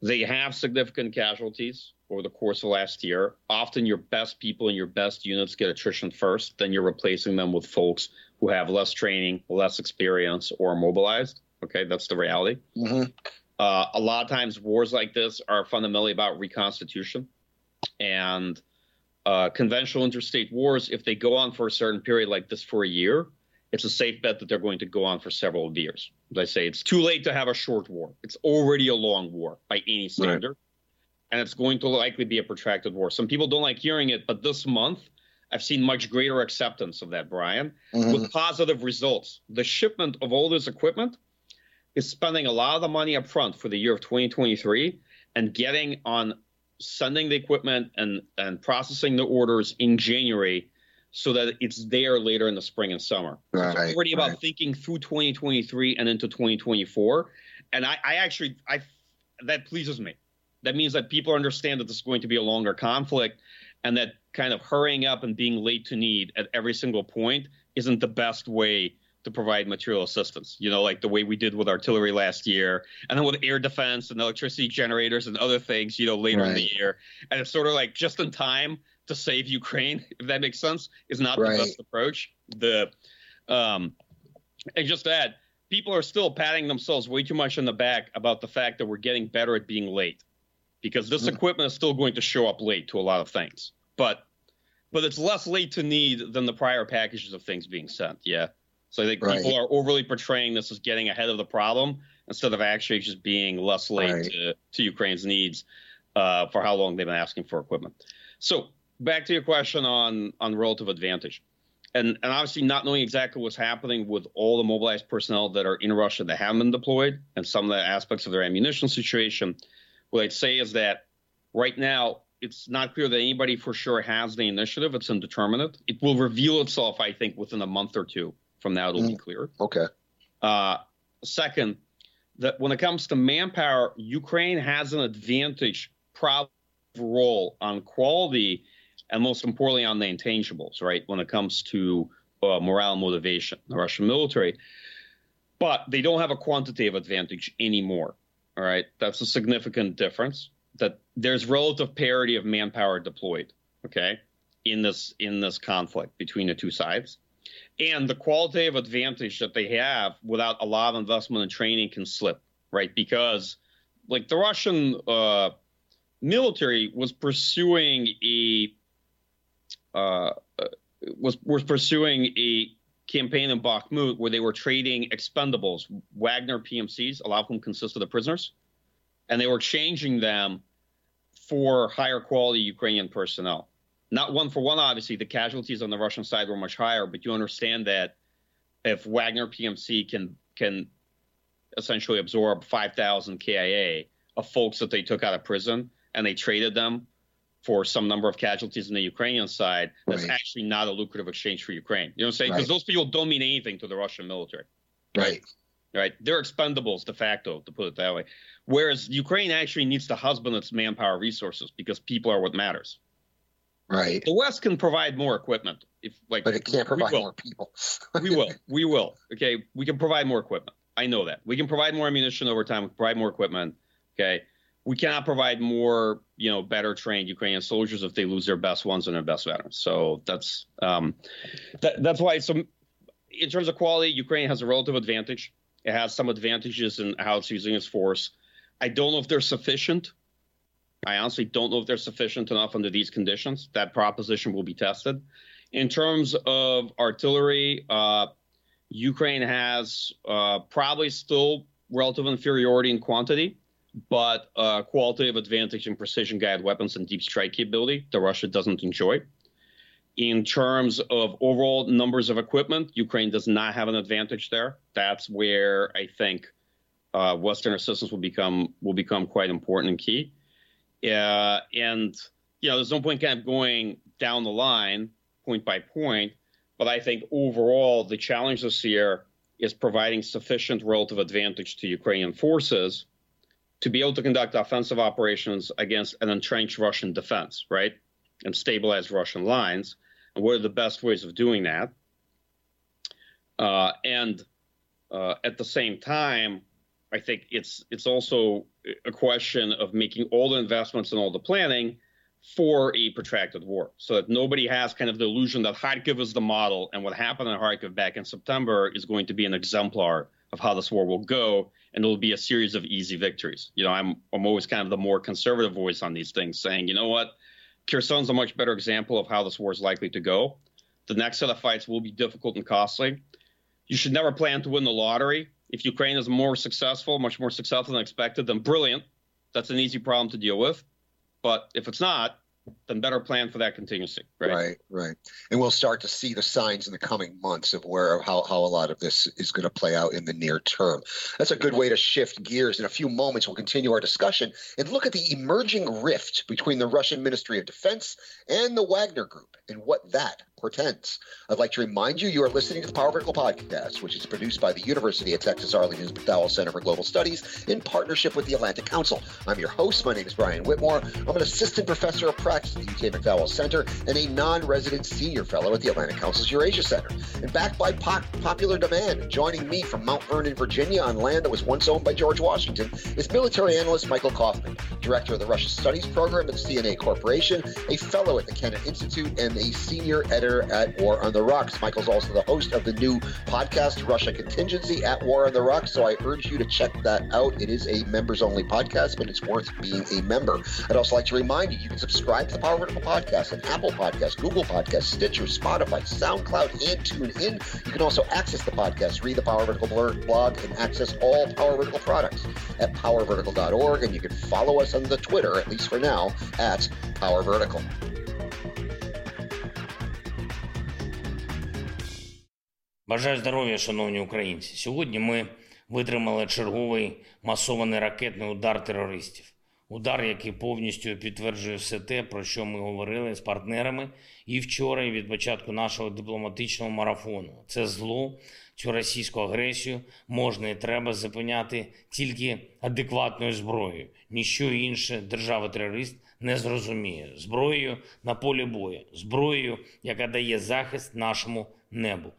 They have significant casualties over the course of last year. Often your best people and your best units get attrition first, then you're replacing them with folks who have less training, less experience, or mobilized. Okay, that's the reality. Mm-hmm. Uh, a lot of times, wars like this are fundamentally about reconstitution. And uh, conventional interstate wars, if they go on for a certain period like this for a year, it's a safe bet that they're going to go on for several years. As I say, it's too late to have a short war. It's already a long war by any standard. Right. And it's going to likely be a protracted war. Some people don't like hearing it, but this month, I've seen much greater acceptance of that, Brian, mm-hmm. with positive results. The shipment of all this equipment is spending a lot of the money up front for the year of 2023 and getting on sending the equipment and, and processing the orders in January so that it's there later in the spring and summer. Right, so already about right. thinking through 2023 and into 2024. And I, I actually, I that pleases me. That means that people understand that this is going to be a longer conflict and that kind of hurrying up and being late to need at every single point isn't the best way to provide material assistance. You know, like the way we did with artillery last year, and then with air defense and electricity generators and other things. You know, later right. in the year, and it's sort of like just in time to save Ukraine, if that makes sense, is not right. the best approach. The um, and just to add, people are still patting themselves way too much in the back about the fact that we're getting better at being late, because this mm. equipment is still going to show up late to a lot of things, but but it's less late to need than the prior packages of things being sent. Yeah. So I think right. people are overly portraying this as getting ahead of the problem instead of actually just being less late right. to, to Ukraine's needs uh, for how long they've been asking for equipment. So back to your question on on relative advantage, and and obviously not knowing exactly what's happening with all the mobilized personnel that are in Russia that haven't been deployed and some of the aspects of their ammunition situation. What I'd say is that right now it's not clear that anybody for sure has the initiative. It's indeterminate. It will reveal itself, I think, within a month or two from now, it'll mm. be clear. Okay. Uh, second, that when it comes to manpower, Ukraine has an advantage, probably role on quality, and most importantly on the intangibles. Right when it comes to uh, morale and motivation, the Russian military, but they don't have a quantitative advantage anymore. All right, that's a significant difference. That there's relative parity of manpower deployed. Okay, in this in this conflict between the two sides and the qualitative advantage that they have without a lot of investment and training can slip, right? Because like the Russian uh, military was pursuing a uh, was was pursuing a campaign in Bakhmut where they were trading expendables, Wagner PMCs, a lot of whom consisted of the prisoners, and they were changing them for higher quality Ukrainian personnel. Not one for one, obviously, the casualties on the Russian side were much higher, but you understand that if Wagner PMC can can essentially absorb 5,000 KIA of folks that they took out of prison and they traded them for some number of casualties on the Ukrainian side, that's right. actually not a lucrative exchange for Ukraine. You know what I'm saying? Because right. those people don't mean anything to the Russian military. Right. Right. They're expendables de facto, to put it that way. Whereas Ukraine actually needs to husband its manpower resources because people are what matters. Right. The West can provide more equipment if like But it can't provide more people. [laughs] we will. We will. Okay. We can provide more equipment. I know that. We can provide more ammunition over time, we provide more equipment. Okay. We cannot provide more, you know, better trained Ukrainian soldiers if they lose their best ones and their best veterans. So that's um that, that's why so in terms of quality, Ukraine has a relative advantage. It has some advantages in how it's using its force. I don't know if they're sufficient I honestly don't know if they're sufficient enough under these conditions. That proposition will be tested. In terms of artillery, uh, Ukraine has uh, probably still relative inferiority in quantity, but uh, qualitative advantage in precision guided weapons and deep strike capability that Russia doesn't enjoy. In terms of overall numbers of equipment, Ukraine does not have an advantage there. That's where I think uh, Western assistance will become will become quite important and key. Uh, and you know, there's no point kind of going down the line point by point. But I think overall, the challenge this year is providing sufficient relative advantage to Ukrainian forces to be able to conduct offensive operations against an entrenched Russian defense, right? And stabilize Russian lines. And what are the best ways of doing that? Uh, and uh, at the same time, I think it's it's also a question of making all the investments and all the planning for a protracted war, so that nobody has kind of the illusion that Kharkiv is the model, and what happened in Kharkiv back in September is going to be an exemplar of how this war will go, and it'll be a series of easy victories. You know, I'm I'm always kind of the more conservative voice on these things, saying, you know what, Kherson's a much better example of how this war is likely to go. The next set of fights will be difficult and costly. You should never plan to win the lottery if Ukraine is more successful, much more successful than expected, then brilliant. That's an easy problem to deal with. But if it's not, then better plan for that contingency. Right. Right. Right. And we'll start to see the signs in the coming months of where how how a lot of this is going to play out in the near term. That's a good way to shift gears. In a few moments, we'll continue our discussion and look at the emerging rift between the Russian Ministry of Defense and the Wagner Group and what that portends. I'd like to remind you you are listening to the Power Vertical podcast, which is produced by the University of Texas Arlington's McDowell Center for Global Studies in partnership with the Atlantic Council. I'm your host. My name is Brian Whitmore. I'm an assistant professor of practice at the UT McDowell Center and a non-resident senior fellow at the Atlantic Council's Eurasia Center. And backed by po- popular demand, joining me from Mount Vernon, Virginia, on land that was once owned by George Washington, is military analyst Michael Kofman, director of the Russia Studies program at the CNA Corporation, a fellow at the Kennan Institute, and a senior editor at War on the Rocks. Michael's also the host of the new podcast, Russia Contingency at War on the Rocks. So I urge you to check that out. It is a members only podcast, but it's worth being a member. I'd also like to remind you you can subscribe to the Power Vertical Podcast on Apple Podcasts, Google Podcasts, Stitcher, Spotify, SoundCloud, and TuneIn. You can also access the podcast, read the Power Vertical blog, and access all Power Vertical products at powervertical.org. And you can follow us on the Twitter, at least for now, at Power Vertical. Бажаю здоров'я, шановні українці. Сьогодні ми витримали черговий масований ракетний удар терористів. Удар, який повністю підтверджує все те, про що ми говорили з партнерами і вчора, і від початку нашого дипломатичного марафону. Це зло, цю російську агресію можна і треба зупиняти тільки адекватною зброєю. Ніщо інше держава-терорист не зрозуміє зброєю на полі бою, зброєю, яка дає захист нашому небу.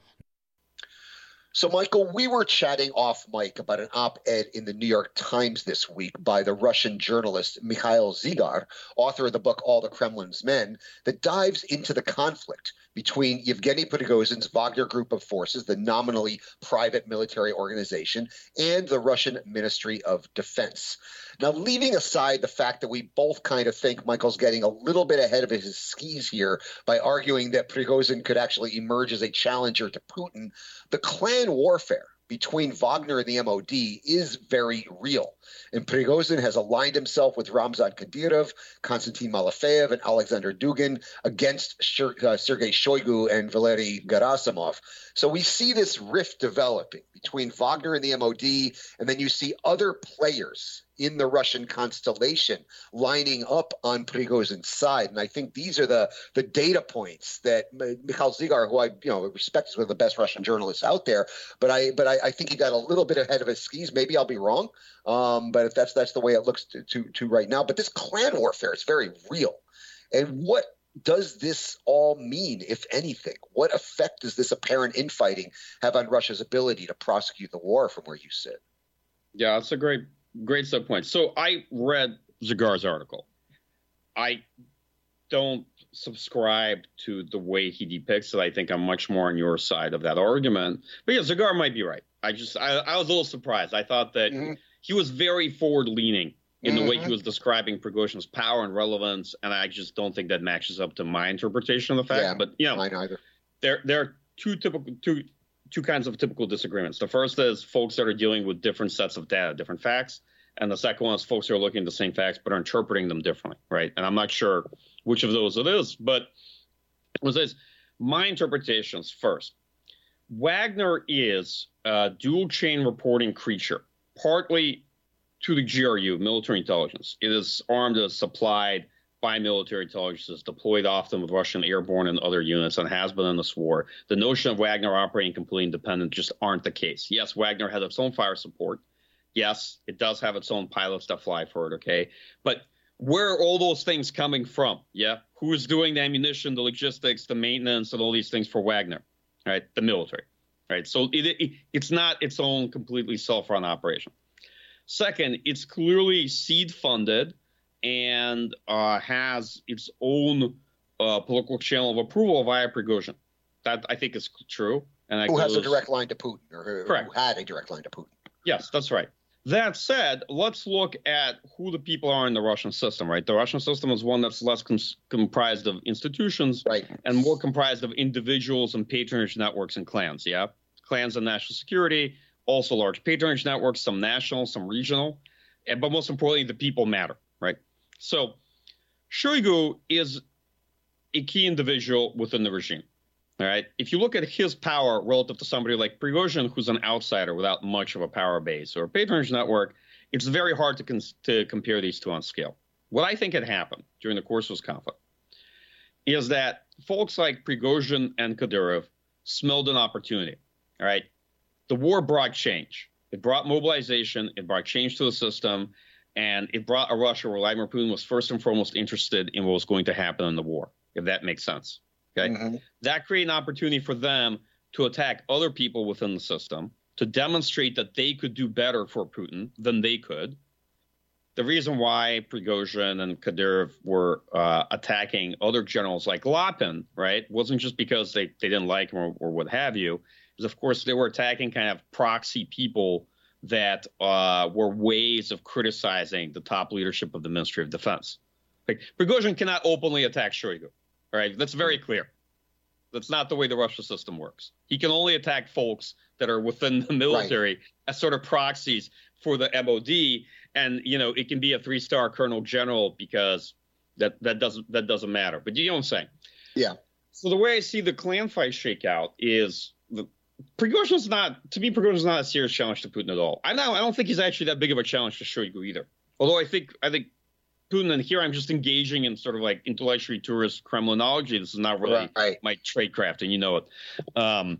So, Michael, we were chatting off mic about an op ed in the New York Times this week by the Russian journalist Mikhail Zygar, author of the book All the Kremlin's Men, that dives into the conflict between Yevgeny Prigozhin's Wagner Group of Forces, the nominally private military organization, and the Russian Ministry of Defense. Now, leaving aside the fact that we both kind of think Michael's getting a little bit ahead of his skis here by arguing that Prigozhin could actually emerge as a challenger to Putin, the clan warfare between Wagner and the MOD is very real. And Prigozhin has aligned himself with Ramzan Kadyrov, Konstantin Malafeyev, and Alexander Dugin against uh, Sergei Shoigu and Valery Gerasimov. So we see this rift developing between Wagner and the MOD, and then you see other players in the Russian constellation lining up on Prigozhin's side. And I think these are the the data points that Mikhail Zygar, who I you know respect as one of the best Russian journalists out there, but I but I, I think he got a little bit ahead of his skis. Maybe I'll be wrong, um, but if that's that's the way it looks to, to to right now. But this clan warfare is very real, and what does this all mean, if anything? What effect does this apparent infighting have on Russia's ability to prosecute the war from where you sit? Yeah, that's a great great sub point. So I read Zygar's article. I don't subscribe to the way he depicts it. I think I'm much more on your side of that argument. But yeah, Zygar might be right. I just I, I was a little surprised. I thought that mm-hmm. he was very forward leaning in mm-hmm. the way he mm-hmm. was describing Prigozhin's power and relevance, and I just don't think that matches up to my interpretation of the fact. Yeah, but you know, mine either. There there are two typical two two kinds of typical disagreements. The first is folks that are dealing with different sets of data, different facts. And the second one is folks who are looking at the same facts but are interpreting them differently, right? And I'm not sure which of those it is, but was this my interpretations first. Wagner is a dual chain reporting creature, partly to the GRU, military intelligence. It is armed and supplied by military intelligence, deployed often with Russian airborne and other units, and has been in this war. The notion of Wagner operating completely independent just aren't the case. Yes, Wagner has its own fire support. Yes, it does have its own pilots that fly for it, okay? But where are all those things coming from? Yeah. Who's doing the ammunition, the logistics, the maintenance, and all these things for Wagner? Right? The military. Right. So it, it, it's not its own completely self run operation. Second, it's clearly seed funded and uh, has its own uh, political channel of approval via Prigozhin. That I think is true. And who has a direct line to Putin, or who, who had a direct line to Putin? Yes, that's right. That said, let's look at who the people are in the Russian system, right? The Russian system is one that's less cons- comprised of institutions right. and more comprised of individuals and patronage networks and clans, yeah? Clans and national security, also large patronage networks, some national, some regional. And, but most importantly, the people matter, right? So Shoigu is a key individual within the regime. All right. If you look at his power relative to somebody like Prigozhin, who's an outsider without much of a power base or patronage network, it's very hard to, cons- to compare these two on scale. What I think had happened during the course of this conflict is that folks like Prigozhin and Kadyrov smelled an opportunity. All right. The war brought change. It brought mobilization. It brought change to the system. And it brought a Russia where Vladimir Putin was first and foremost interested in what was going to happen in the war, if that makes sense. Okay. Mm-hmm. That created an opportunity for them to attack other people within the system, to demonstrate that they could do better for Putin than they could. The reason why Prigozhin and Kadyrov were uh, attacking other generals like Lapin, right, wasn't just because they, they didn't like him or, or what have you. Is of course they were attacking kind of proxy people that uh, were ways of criticizing the top leadership of the Ministry of Defense. Like Prigozhin cannot openly attack Shoigu. All right, that's very clear. That's not the way the Russian system works. He can only attack folks that are within the military right. as sort of proxies for the MOD, and you know it can be a three-star colonel general because that that doesn't that doesn't matter. But you know what I'm saying? Yeah. So the way I see the clan fight shake out is the Prigozhin's not to me. Prigozhin's not a serious challenge to Putin at all. I know I don't think he's actually that big of a challenge to Shoigu either. Although I think I think Putin, and here I'm just engaging in sort of like intellectually tourist Kremlinology. This is not really right. my trade craft, and you know it. Um,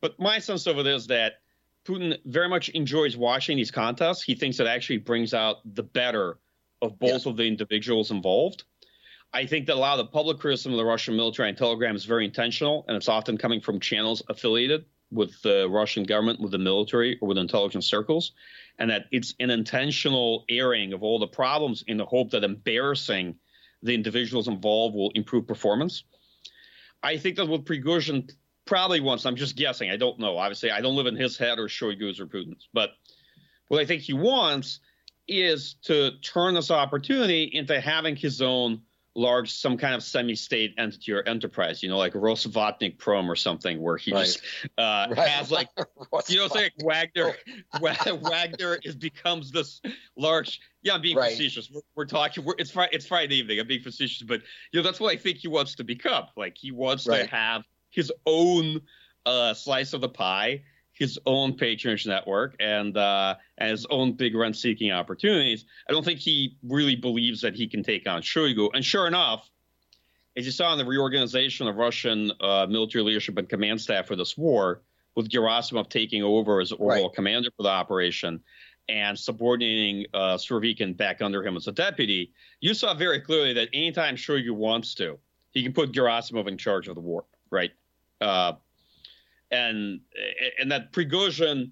but my sense of it is that Putin very much enjoys watching these contests. He thinks it actually brings out the better of both yeah. of the individuals involved. I think that a lot of the public criticism of the Russian military and Telegram is very intentional, and it's often coming from channels affiliated with the Russian government, with the military, or with intelligence circles and that it's an intentional airing of all the problems in the hope that embarrassing the individuals involved will improve performance. I think that what Prigozhin probably wants, I'm just guessing, I don't know. Obviously, I don't live in his head or Shoigu's or Putin's, but what I think he wants is to turn this opportunity into having his own large, some kind of semi-state entity or enterprise, you know, like Rosvatnik Prom or something, where he right. just uh, right. has like, [laughs] you know, it's like Wagner. Wagner is becomes this large. Yeah, I'm being right. facetious. We're, we're talking. We're, it's Friday. It's Friday evening. I'm being facetious, but you know, that's what I think he wants to become. Like he wants to have his own uh, slice of the pie his own patronage network and uh, and his own big rent seeking opportunities. I don't think he really believes that he can take on Shoigu. And sure enough, as you saw in the reorganization of Russian uh, military leadership and command staff for this war, with Gerasimov taking over as overall right. commander for the operation and subordinating uh, Surovikin back under him as a deputy, you saw very clearly that anytime Shoigu wants to, he can put Gerasimov in charge of the war, right? Uh, and and that Prigozhin,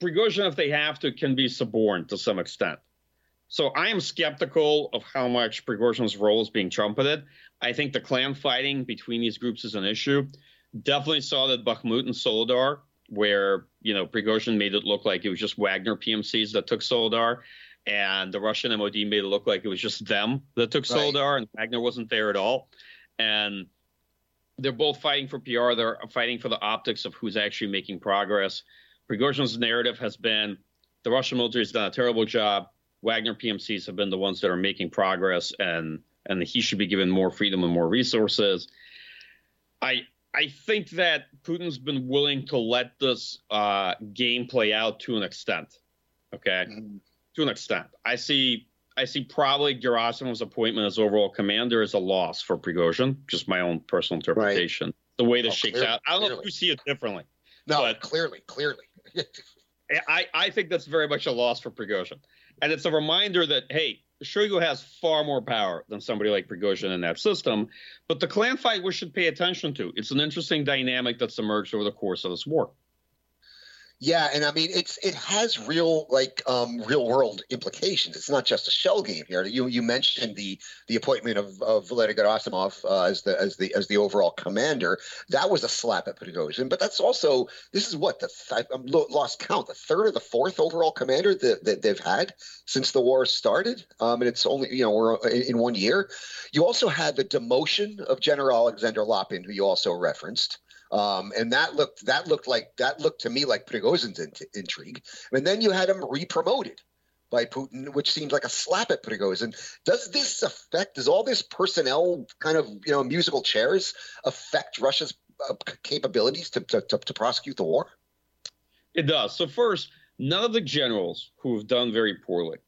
Prigozhin, if they have to, can be suborned to some extent. So I am skeptical of how much Prigozhin's role is being trumpeted. I think the clan fighting between these groups is an issue. Definitely saw that Bakhmut and Soledar, where you know Prigozhin made it look like it was just Wagner PMCs that took Soledar, and the Russian MOD made it look like it was just them that took right. Soledar, and Wagner wasn't there at all. And they're both fighting for PR. They're fighting for the optics of who's actually making progress. Prigozhin's narrative has been the Russian military has done a terrible job. Wagner PMCs have been the ones that are making progress, and and he should be given more freedom and more resources. I I think that Putin's been willing to let this uh, game play out to an extent. Okay, mm-hmm. to an extent. I see I see probably Gerasimov's appointment as overall commander as a loss for Prigozhin. Just my own personal interpretation. Right. The way this oh, shakes clearly, out. I don't clearly. know if you see it differently. No, but clearly, clearly. I, I think that's very much a loss for Prigozhin. And it's a reminder that, hey, Shoigu has far more power than somebody like Prigozhin in that system. But the clan fight we should pay attention to. It's an interesting dynamic that's emerged over the course of this war. Yeah, and I mean it's it has real like um, real world implications. It's not just a shell game here. You you mentioned the the appointment of of Gerasimov uh, as the as the as the overall commander. That was a slap at Prigozhin, but that's also this is what the th- I'm lost count the third or the fourth overall commander that, that they've had since the war started. Um, and it's only you know we're in, in one year. You also had the demotion of General Alexander Lapin, who you also referenced. Um, and that looked that looked like that looked to me like Prigozhin's in- intrigue. And then you had him re-promoted by Putin, which seems like a slap at Prigozhin. Does this affect? Does all this personnel kind of you know musical chairs affect Russia's uh, capabilities to, to, to, to prosecute the war? It does. So first, none of the generals who have done very poorly,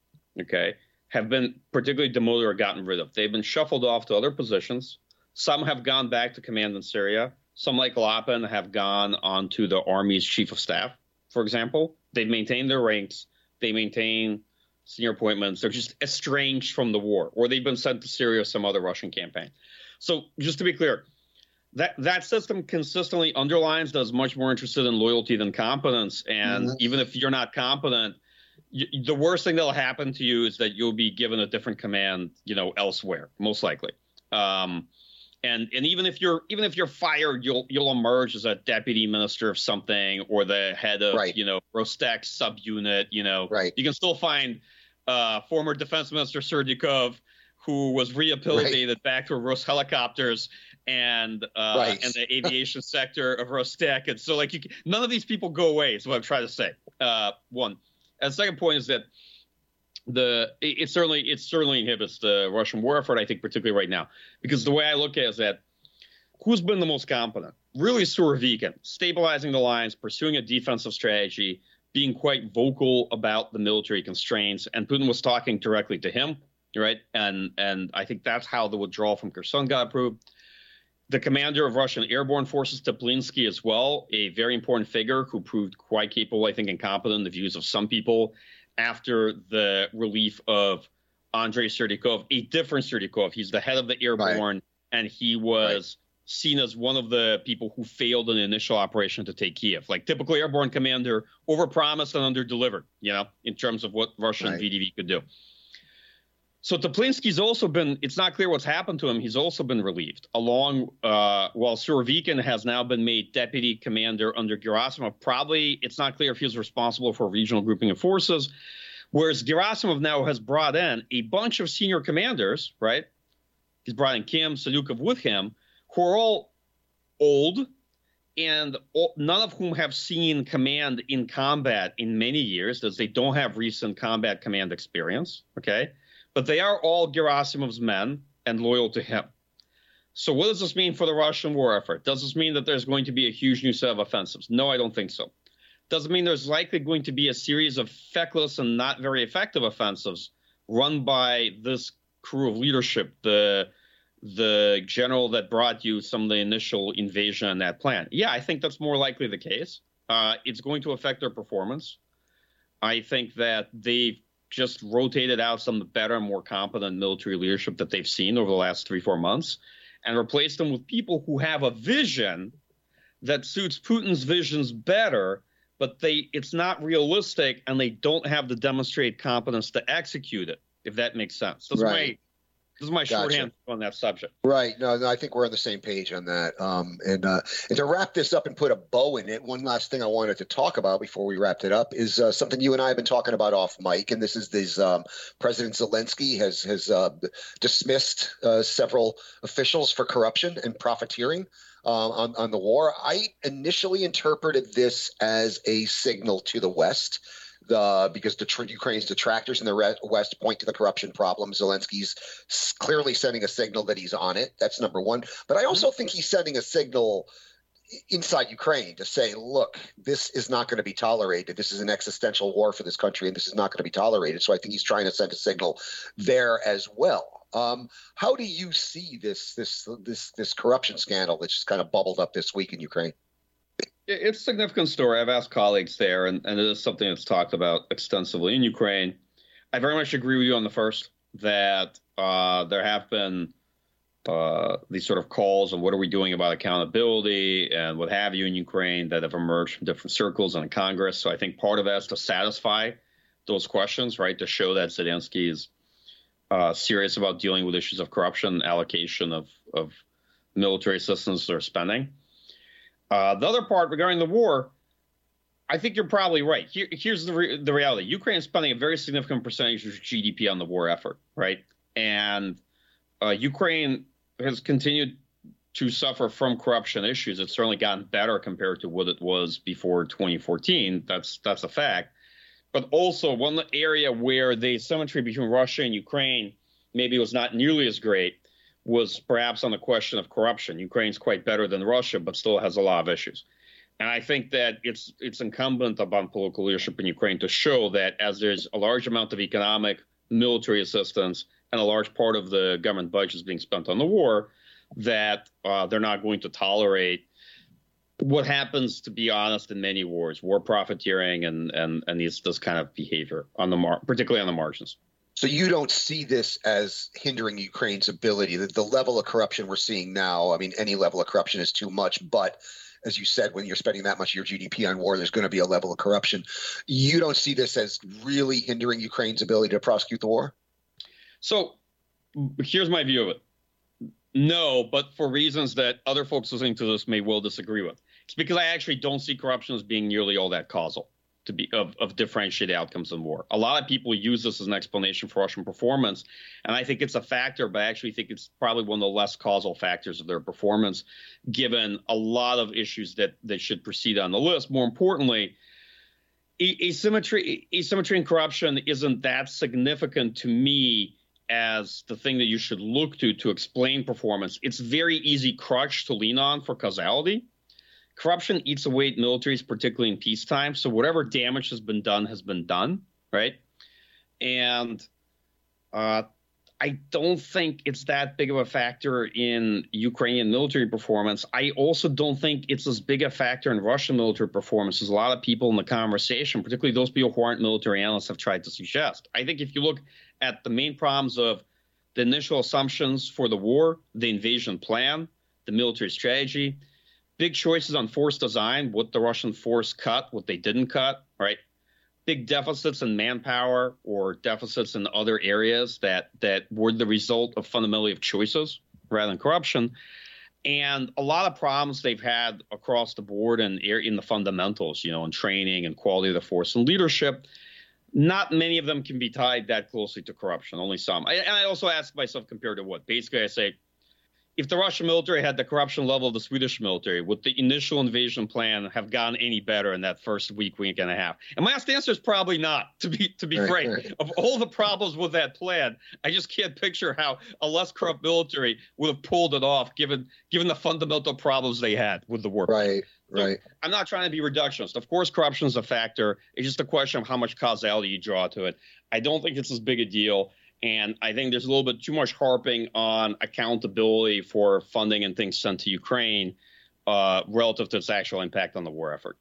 okay, have been particularly demoted or gotten rid of. They've been shuffled off to other positions. Some have gone back to command in Syria. Some, like Lapin, have gone on to the army's chief of staff, for example. They've maintained their ranks. They maintain senior appointments. They're just estranged from the war, or they've been sent to Syria or some other Russian campaign. So, just to be clear, that that system consistently underlines that is much more interested in loyalty than competence. And mm-hmm. even if you're not competent, you, the worst thing that'll happen to you is that you'll be given a different command, you know, elsewhere, most likely. Um, and and even if you're even if you're fired, you'll you'll emerge as a deputy minister of something or the head of right. you know Rostec subunit. You know, right. You can still find uh, former defense minister Serdyukov, who was rehabilitated right. back to Rus helicopters and uh, right. and the aviation [laughs] sector of Rostec. And so, like, you, none of these people go away. Is what I'm trying to say. Uh, one, and the second point is that the it, it, certainly it certainly inhibits the Russian war effort. I think particularly right now, because the way I look at it is that who's been the most competent? Really, Surovikin, stabilizing the lines, pursuing a defensive strategy, being quite vocal about the military constraints, and Putin was talking directly to him, right? And and I think that's how the withdrawal from Kherson got approved the commander of Russian airborne forces, Teplinsky, as well, a very important figure who proved quite capable, I think, and competent in the views of some people after the relief of Andrei Serdyukov, a different Serdyukov. He's the head of the airborne, right. and he was right. seen as one of the people who failed in the initial operation to take Kiev. Like typical airborne commander, overpromised and underdelivered, you know, in terms of what Russian right. VDV could do. So Teplinsky's also been, it's not clear what's happened to him. He's also been relieved, along uh, while Surovikin has now been made deputy commander under Gerasimov. Probably it's not clear if he's responsible for regional grouping of forces. Whereas Gerasimov now has brought in a bunch of senior commanders, right? He's brought in Kim, Salyukov with him, who are all old and all, none of whom have seen command in combat in many years, as they don't have recent combat command experience, okay? But they are all Gerasimov's men and loyal to him. So, what does this mean for the Russian war effort? Does this mean that there's going to be a huge new set of offensives? No, I don't think so. Does it mean there's likely going to be a series of feckless and not very effective offensives run by this crew of leadership, the the general that brought you some of the initial invasion and that plan? Yeah, I think that's more likely the case. Uh, it's going to affect their performance. I think that they've just rotated out some of the better and more competent military leadership that they've seen over the last three, four months and replaced them with people who have a vision that suits Putin's visions better, but they it's not realistic and they don't have the demonstrated competence to execute it, if that makes sense. That's right. This is my gotcha. shorthand on that subject. Right. No, no, I think we're on the same page on that. Um, and uh, and to wrap this up and put a bow in it, one last thing I wanted to talk about before we wrapped it up is uh, something you and I have been talking about off mic, and this is this um, President Zelensky has has uh, dismissed uh, several officials for corruption and profiteering. Um, on, on the war, I initially interpreted this as a signal to the West because Ukraine's detractors in the West point to the corruption problem. Zelensky's clearly sending a signal that he's on it. That's number one. But I also think he's sending a signal inside Ukraine to say, look, this is not going to be tolerated. This is an existential war for this country, and this is not going to be tolerated. So I think he's trying to send a signal there as well. Um, how do you see this this this this corruption scandal that just kind of bubbled up this week in Ukraine? It's a significant story. I've asked colleagues there, and, and it is something that's talked about extensively in Ukraine. I very much agree with you on the first that uh, there have been uh, these sort of calls on what are we doing about accountability and what have you in Ukraine that have emerged from different circles and in Congress. So I think part of that is to satisfy those questions, right? To show that Zelensky is uh, serious about dealing with issues of corruption, allocation of, of military assistance or spending. Uh, the other part regarding the war, I think you're probably right. Here, here's the re- the reality: Ukraine is spending a very significant percentage of GDP on the war effort, right? And uh, Ukraine has continued to suffer from corruption issues. It's certainly gotten better compared to what it was before 2014. That's that's a fact. but also one area where the symmetry between Russia and Ukraine maybe was not nearly as great was perhaps on the question of corruption. Ukraine's quite better than Russia, but still has a lot of issues. And I think that it's it's incumbent upon political leadership in Ukraine to show that as there's a large amount of economic, military assistance, and a large part of the government budget is being spent on the war, that uh, they're not going to tolerate what happens, to be honest, in many wars, war profiteering and and and these, this kind of behavior on the mar- particularly on the margins. So you don't see this as hindering Ukraine's ability. The, the level of corruption we're seeing now, I mean, any level of corruption is too much, but as you said, when you're spending that much of your GDP on war, there's going to be a level of corruption. You don't see this as really hindering Ukraine's ability to prosecute the war? So here's my view of it. No, but for reasons that other folks listening to this may well disagree with. It's because I actually don't see corruption as being nearly all that causal to be of, of differentiated outcomes in war. A lot of people use this as an explanation for Russian performance, and I think it's a factor, but I actually think it's probably one of the less causal factors of their performance, given a lot of issues that that should proceed on the list. More importantly, asymmetry asymmetry and corruption isn't that significant to me as the thing that you should look to to explain performance. It's very easy crutch to lean on for causality corruption eats away at militaries, particularly in peacetime. So whatever damage has been done has been done, right? And uh, I don't think it's that big of a factor in Ukrainian military performance. I also don't think it's as big a factor in Russian military performance as a lot of people in the conversation, particularly those people who aren't military analysts, have tried to suggest. I think if you look at the main problems of the initial assumptions for the war, the invasion plan, the military strategy, big choices on force design, what the Russian force cut, what they didn't cut, right? Big deficits in manpower or deficits in other areas that that were the result of fundamentally of choices rather than corruption. And a lot of problems they've had across the board and in the fundamentals, you know, in training and quality of the force and leadership. Not many of them can be tied that closely to corruption, only some. I, and I also ask myself compared to what? Basically, I say, if the Russian military had the corruption level of the Swedish military, would the initial invasion plan have gone any better in that first week, week and a half? And my honest answer is probably not. To be to be Right, frank, right. of all the problems with that plan, I just can't picture how a less corrupt military would have pulled it off, given given the fundamental problems they had with the war. Right, So, right. I'm not trying to be reductionist. Of course, corruption is a factor. It's just a question of how much causality you draw to it. I don't think it's as big a deal. And I think there's a little bit too much harping on accountability for funding and things sent to Ukraine uh, relative to its actual impact on the war effort.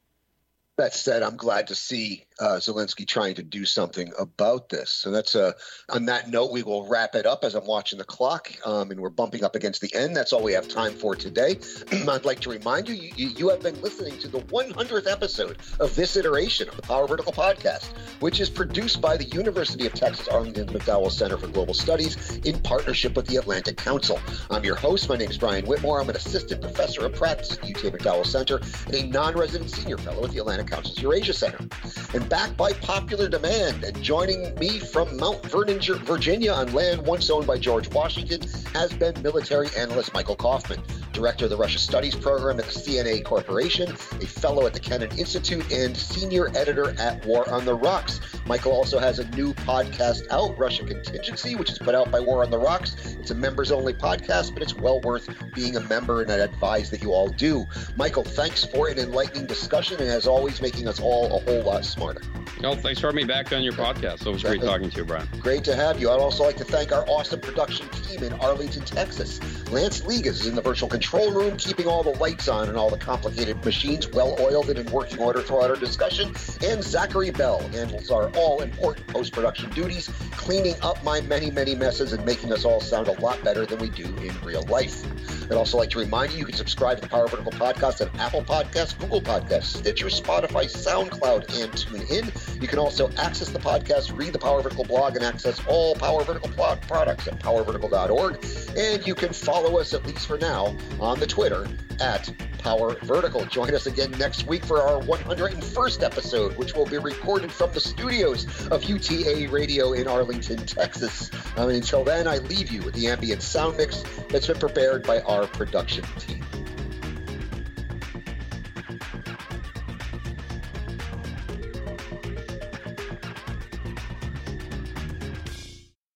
That said, I'm glad to see uh, Zelensky trying to do something about this. So that's uh, on that note, we will wrap it up as I'm watching the clock, um, and we're bumping up against the end. That's all we have time for today. [clears throat] I'd like to remind you, you, you have been listening to the 100th episode of this iteration of the Power Vertical podcast, which is produced by the University of Texas Arlington McDowell Center for Global Studies in partnership with the Atlantic Council. I'm your host. My name is Brian Whitmore. I'm an assistant professor of practice at UTA McDowell Center and a non-resident senior fellow at the Atlantic Council's Eurasia Center. And backed by popular demand, and joining me from Mount Vernon, Virginia, on land once owned by George Washington, has been military analyst Michael Kofman, director of the Russia Studies program at the CNA Corporation, a fellow at the Kennan Institute, and senior editor at War on the Rocks. Michael also has a new podcast out, Russia Contingency, which is put out by War on the Rocks. It's a members only podcast, but it's well worth being a member, and I'd advise that you all do. Michael, thanks for an enlightening discussion, and as always, making us all a whole lot smarter. Well, thanks for having me back on your podcast. It was great talking to you, Brian. Great to have you. I'd also like to thank our awesome production team in Arlington, Texas. Lance Ligas is in the virtual control room, keeping all the lights on and all the complicated machines well oiled and in working order throughout our discussion. And Zachary Bell handles our all important post production duties, cleaning up my many, many messes and making us all sound a lot better than we do in real life. I'd also like to remind you you can subscribe to the Power Vertical Podcast on Apple Podcasts, Google Podcasts, Stitcher, Spotify, SoundCloud, and TuneIn. You can also access the podcast, read the Power Vertical blog, and access all Power Vertical blog products at powervertical.org. And you can follow us, at least for now, on the Twitter at Power Vertical. Join us again next week for our 101st episode, which will be recorded from the studios of UTA Radio in Arlington, Texas. Um, until then, I leave you with the ambient sound mix that's been prepared by our production team.